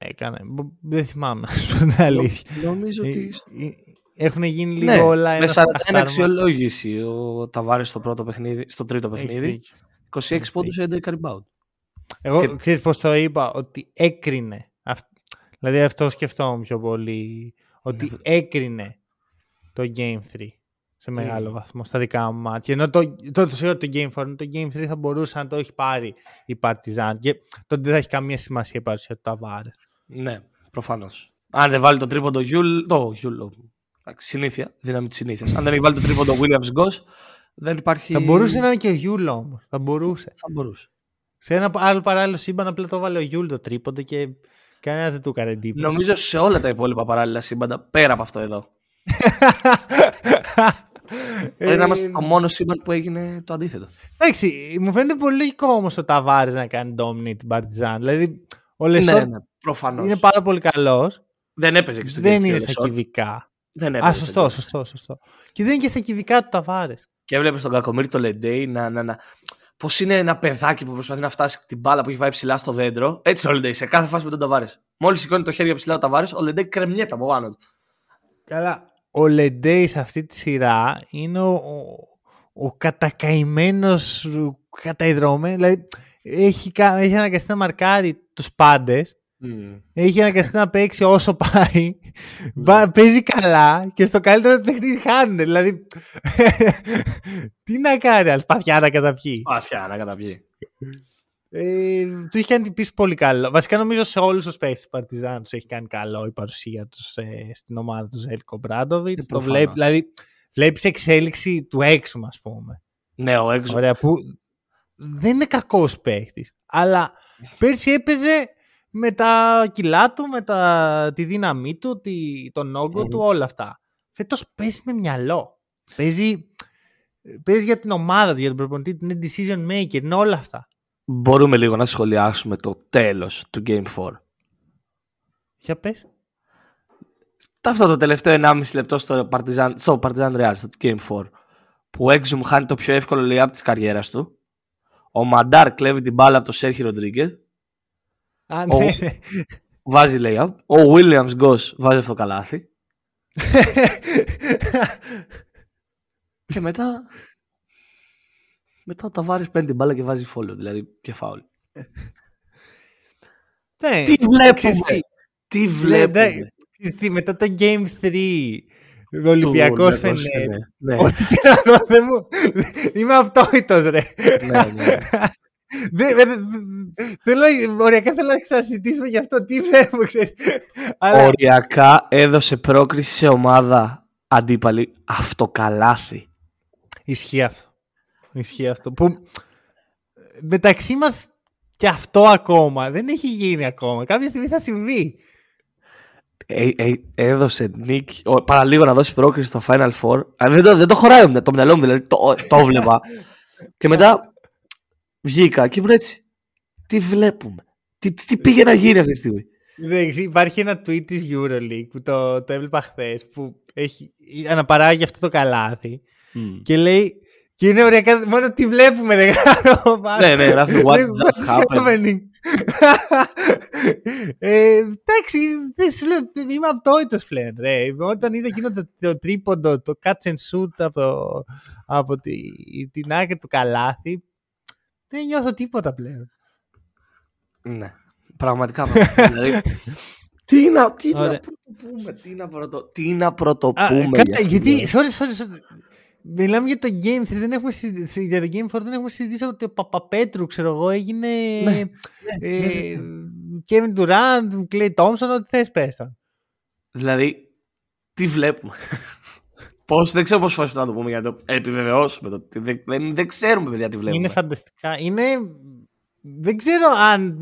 Έκανε. Δεν θυμάμαι, να πω την αλήθεια. Νομίζω ότι. Ε, ε, έχουν γίνει λίγο ναι, όλα. Με 41 αξιολόγηση ο Ταβάρης στο, πρώτο παιχνίδι, στο τρίτο παιχνίδι. 26 πόντους, 11 rebound. Εγώ και... ξέρεις πώς το είπα, ότι έκρινε. Δηλαδή αυτό σκεφτόμουν πιο πολύ. Ότι ναι. έκρινε το Game 3 σε μεγάλο mm. βαθμό στα δικά μου μάτια. Ενώ το, το, το, το Game 4, το Game 3 θα μπορούσε να το έχει πάρει η Partizan και τότε δεν θα έχει καμία σημασία η παρουσία του Ταβάρε. Ναι, προφανώς. Αν δεν βάλει το τρίποντο Γιούλ, το Γιούλ, συνήθεια, δύναμη της συνήθειας. Αν δεν έχει βάλει το τρίποντο Williams Goss, δεν υπάρχει. Θα μπορούσε να είναι και ο Γιούλ όμως. Θα μπορούσε. Θα μπορούσε. Σε ένα άλλο παράλληλο σύμπαν απλά το 'βαλε ο Γιούλ το τρίποντο και κανένας δεν του έκανε εντύπωση. Νομίζω σε όλα τα υπόλοιπα παράλληλα σύμπαντα πέρα από αυτό εδώ. Πρέπει να είμαστε το μόνο σύμπαν που έγινε το αντίθετο. Εντάξει, μου φαίνεται πολύ λογικό όμως ο Ταβάρες να κάνει dominate την Παρτιζάν. Δηλαδή, ο Λεσόρ ναι, ναι, είναι πάρα πολύ καλός. Δεν έπαιζε και στο Δεν είναι στα κυβικά. Δεν έπαιζε. Α, σωστό, σωστό, σωστό. Και δεν είναι και στα κυβικά του Ταβάρες. Και έβλεπες τον Κακομίρι το Λεντέι να, να, να, Πώς είναι ένα παιδάκι που προσπαθεί να φτάσει την μπάλα που έχει πάει ψηλά στο δέντρο. Έτσι ο Λεντέι σε κάθε φάση με τον Ταβάρες. Μόλις σηκώνει το χέρι ψηλά ο Ταβάρες, ο Λεντέι κρεμνιέται από πάνω του. Καλά ο Λεντέι σε αυτή τη σειρά είναι ο, ο, ο κατακαημένος, καταϊδρωμένος, δηλαδή έχει, έχει αναγκαστεί να μαρκάρει τους πάντες, mm. έχει αναγκαστεί να παίξει όσο πάει, mm. παίζει καλά και στο καλύτερο του παιχνίδι χάνουν, δηλαδή τι να κάνει, ας παθιά να καταπιεί. Παθιά να καταπιεί. Ε, του έχει κάνει επίση πολύ καλό. Βασικά νομίζω σε όλους τους παίχτες της Παρτιζάν τους έχει κάνει καλό η παρουσία τους ε, στην ομάδα του Ζέλικο Μπράντοβιτς. Το βλέπει, δηλαδή βλέπεις εξέλιξη του έξω, ας πούμε. Ναι, ο έξω. Ωραία, που δεν είναι κακός παίχτη. Αλλά πέρσι έπαιζε με τα κιλά του, με τα, τη δύναμή του, τη, τον όγκο mm. του, όλα αυτά. Φέτος παίζει με μυαλό. Παίζει, παίζει για την ομάδα του, για τον προπονητή, την decision maker, είναι όλα αυτά μπορούμε λίγο να σχολιάσουμε το τέλος του Game 4. Για πες. Αυτό το τελευταίο 1,5 λεπτό στο Partizan, στο Partizan Real, στο Game 4, που ο Exum χάνει το πιο εύκολο layup της καριέρας του, ο Μαντάρ κλέβει την μπάλα από τον Σέρχι Ροντρίγκες Α, Ο- ναι. Βάζει layup. Ο Williams Goss βάζει αυτό το καλάθι. Και μετά. Μετά ο Ταβάρης παίρνει την μπάλα και βάζει follow, δηλαδή και foul. Ναι, Τι ξέρεις βλέπουμε! Τι Ναι, βλέπουμε! ναι, ξέρεις τι, μετά το Game 3, ο Ολυμπιακός Του Olympiacos, Φενέρ. ναι, ναι. Ό,τι και να δω, δεν μου... Είμαι αυτόητος, ρε. Ναι, ναι. Δεν- δεν- Θέλω, οριακά θέλω να ξανασυζητήσουμε γι' αυτό. Τι βλέπουμε, ξέρεις. Αλλά Οριακά έδωσε πρόκριση σε ομάδα αντίπαλη αυτοκαλάθι. ισχύει αυτό. Ισχύει αυτό. Που μεταξύ μας και αυτό ακόμα δεν έχει γίνει ακόμα. Κάποια στιγμή θα συμβεί. Ε, ε, έδωσε νίκη. ο- Παραλίγο να δώσει πρόκριση στο Final Four. Α, δεν, το, δεν το χωράει το μυαλό μου, δηλαδή το, το βλέπα. και μετά βγήκα και ήμουν έτσι. Τι βλέπουμε. Τι, τι, τι πήγε να γίνει αυτή τη στιγμή. Δεν ξέρω, υπάρχει ένα tweet της Euroleague που το, το έβλεπα χθες που έχει, αναπαράγει αυτό το καλάθι και λέει και είναι οριακά, μόνο τι βλέπουμε δεν κάνω πάνω. Ναι, ναι, γράφει what Λέει, just what's happened. Happening? ε, εντάξει, δεν σου λέω, είμαι αυτόητος πλέον. Ρε. Όταν είδα εκείνο το, το τρίποντο, το catch and shoot από, από τη, την άκρη του καλάθι, δεν νιώθω τίποτα πλέον. Ναι. Πραγματικά. πραγματικά. δηλαδή, τι να, τι να Ωραία. πρωτοπούμε, τι να, πρωτο, τι να Α, πρωτοπούμε. καλά, για αυτή γιατί, την- sorry, sorry, sorry. Μιλάμε για το Game 3, δεν έχουμε συζητήσει, για το Game 4 δεν έχουμε συζητήσει ότι ο Παπαπέτρου, ξέρω εγώ, έγινε Ναι, ε, Kevin Durant, Clay Thompson, ό,τι θες πες τον. Δηλαδή, τι βλέπουμε. Πώς, δεν ξέρω πόσο φορές να το πούμε για να το επιβεβαιώσουμε. Το, τι- δεν, δεν, δεν ξέρουμε, παιδιά, τι βλέπουμε. Είναι φανταστικά. Είναι... Δεν ξέρω αν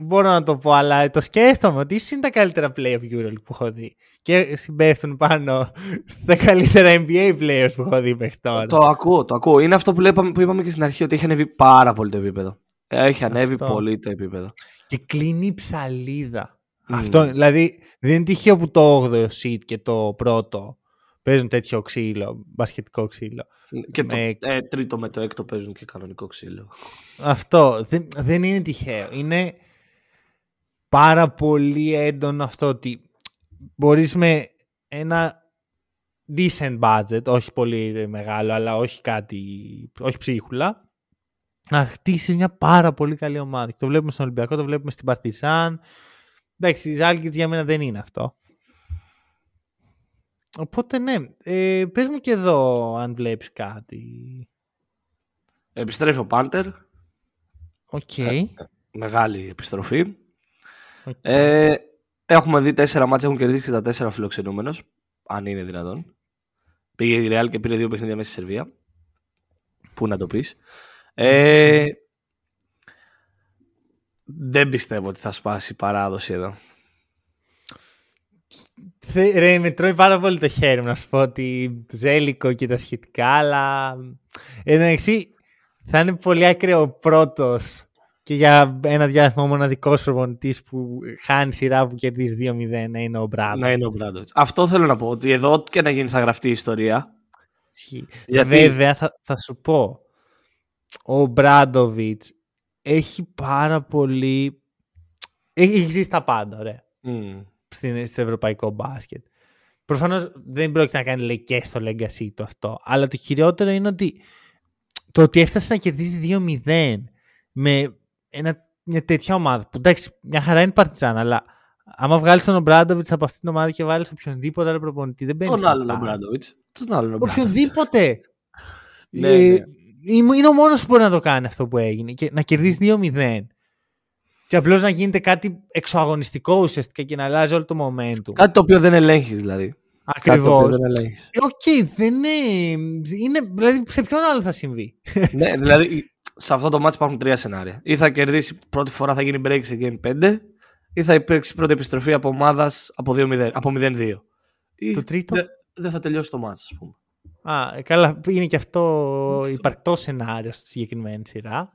μπορώ να το πω, αλλά το σκέφτομαι ότι ίσως είναι τα καλύτερα play of Euroleague που έχω δει. Και συμπέφτουν πάνω στα καλύτερα NBA players που έχω δει μέχρι τώρα. Το ακούω, το ακούω. Είναι αυτό που, είπαμε, που είπαμε και στην αρχή, ότι έχει ανέβει πάρα πολύ το επίπεδο. Έχει ανέβει Αυτό. πολύ το επίπεδο. Και κλείνει η ψαλίδα. Μμμ. Αυτό, δηλαδή, δεν είναι τυχαίο που το 8ο seed και το πρώτο παίζουν τέτοιο ξύλο, μπασχετικό ξύλο. Και το Με- ε, τρίτο με το έκτο παίζουν και κανονικό ξύλο. Αυτό δεν, δεν είναι τυχαίο. Είναι πάρα πολύ έντονο αυτό ότι μπορείς με ένα decent budget, όχι πολύ μεγάλο, αλλά όχι κάτι, όχι ψίχουλα, να χτίσεις μια πάρα πολύ καλή ομάδα. Και το βλέπουμε στον Ολυμπιακό, το βλέπουμε στην Παρτιζάν. Εντάξει, η Ζαλγκίρις για μένα δεν είναι αυτό. Οπότε ναι, ε, πες μου και εδώ αν βλέπεις κάτι. Επιστρέφει ο Πάντερ. Οκ. Μεγάλη επιστροφή. Οκ. Ε, έχουμε δει τέσσερα ματς, έχουν κερδίσει και τα τέσσερα φιλοξενούμενος. Αν είναι δυνατόν. Πήγε η Real και πήρε δύο παιχνίδια μέσα στη Σερβία. Πού να το πεις. Ε, δεν πιστεύω ότι θα σπάσει η παράδοση εδώ. Θε- Ρε, με τρώει πάρα πολύ το χέρι μου να σου πω ότι ζέλικο και τα σχετικά, αλλά εν τω μεταξύ θα είναι πολύ ακραίο ο πρώτος και για ένα διάστημα ο μοναδικός προπονητής που χάνει σειρά που κερδίζει 2-0 να είναι ο Μπράντ. Να είναι ο Μπράντοβιτ. Αυτό θέλω να πω. Ότι εδώ, ό,τι και να γίνει, θα γραφτεί η ιστορία. Γιατί- Βέβαια, θα, θα σου πω. Ο Μπράντοβιτς έχει πάρα πολύ. Έχει, έχει ζήσει τα πάντα, ωραία. Μμ. Στην, στο ευρωπαϊκό μπάσκετ. Προφανώς δεν πρόκειται να κάνει λέει, και στο legacy του αυτό. Αλλά το κυριότερο είναι ότι το ότι έφτασε να κερδίζει 2-0 με ένα, μια τέτοια ομάδα που εντάξει, μια χαρά είναι παρτιζάν, αλλά άμα βγάλεις τον Ομπράντοβιτ από αυτή την ομάδα και βάλεις οποιονδήποτε άλλο προπονητή, δεν μπαίνει. Τον στα άλλον ο αυτά. Μπράντοβιτ. Τον άλλον ο Μπράντοβιτ. Οποιονδήποτε. Ναι, Ε, ναι. Είναι είναι ο μόνος που μπορεί να το κάνει αυτό που έγινε και να κερδίσει 2-0. Και απλώς να γίνεται κάτι εξωαγωνιστικό ουσιαστικά και να αλλάζει όλο το momentum. Κάτι το οποίο δεν ελέγχεις δηλαδή. Κάτι το Ακριβώς. οποίο δεν ελέγχεις. Οκ, δεν είναι, είναι. Δηλαδή, σε ποιον άλλο θα συμβεί; ναι, δηλαδή σε αυτό το match υπάρχουν τρία σενάρια. Ή θα κερδίσει πρώτη φορά, θα γίνει break σε game 5, ή θα υπάρξει πρώτη επιστροφή από ομάδας από, 2-0 από 0-2. Ή Το τρίτο; δε- δεν θα τελειώσει το match, ας πούμε. Α, ε, καλά, είναι και αυτό υπαρκτό σενάριο στη συγκεκριμένη σειρά.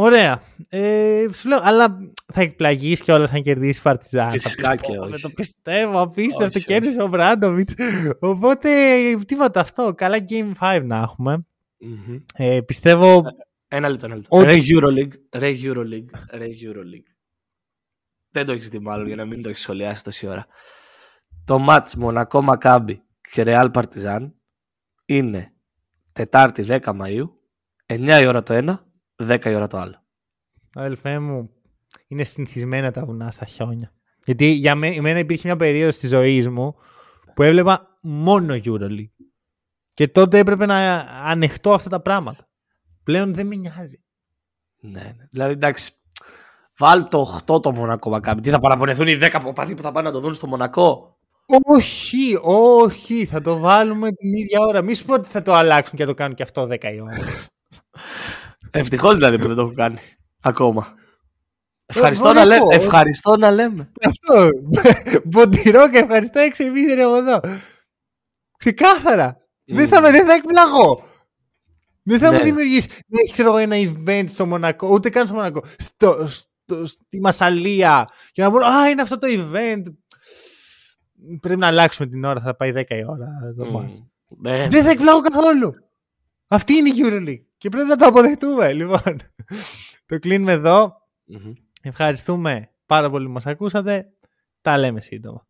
Ωραία. Ε, σου λέω, αλλά θα εκπλαγείς και όλα αν κερδίσεις Παρτιζάν. Φυσικά Θα πεις, και «Πω, όχι». Δεν το πιστεύω, απίστευτο. Όχι, Κέρδισε ο Μπράντοβιτ. Οπότε, τίποτα αυτό. Καλά Game 5 να έχουμε. Μμμ. Ε, πιστεύω Ένα λεπτό, ένα λεπτό. Ότι- Ρε Euroleague, ρε Euroleague, ρε Euroleague. Δεν το έχεις δει μάλλον για να μην το έχεις σχολιάσει τόση ώρα. Το μάτς Μονακό Μακάμπι και Real Partizan είναι Τετάρτη 10 Μαΐου, 9 η ώρα το ένα, 10 η ώρα το άλλο. Αδελφέ μου, είναι συνηθισμένα τα βουνά στα χιόνια. Γιατί για μέ- εμένα υπήρχε μια περίοδος της ζωής μου που έβλεπα μόνο EuroLeague. Και τότε έπρεπε να ανεχτώ αυτά τα πράγματα. Πλέον δεν με νοιάζει. Ναι, ναι. Δηλαδή εντάξει, βάλ το 8 το Μονακό Μακάμπι. Τι θα παραπονεθούν οι 10 οπαδοί που θα πάνε να το δουν στο Μονακό; Όχι, όχι, θα το βάλουμε την ίδια ώρα. Μη σου πω ότι θα το αλλάξουν και θα το κάνουν και αυτό 10 η ώρα. Ευτυχώς δηλαδή που δεν το έχουν κάνει ακόμα. Ευχαριστώ, μπορεί να, λέ... εγώ. ευχαριστώ να λέμε. αυτό. Μποντιρό και ευχαριστώ εξεμίζερε από εδώ. Ξεκάθαρα. Δεν, θα, με- δεν θα εκπλαγώ. Δεν θα Ναι. μου δημιουργήσει. Δεν έχει ξέρω εγώ ένα event στο Μονακό, ούτε καν στο Μονακό. Στο, στο, στη Μασαλία. Και να πω, Α, είναι αυτό το event. Πρέπει να αλλάξουμε την ώρα, θα πάει 10 η ώρα το Μμμ. μάτς. Ναι. Δεν θα εκπλαγώ καθόλου. Αυτή είναι η EuroLeague. Και πρέπει να το αποδεχτούμε, λοιπόν. το κλείνουμε εδώ. Μμμ. Ευχαριστούμε πάρα πολύ που μας ακούσατε. Τα λέμε σύντομα.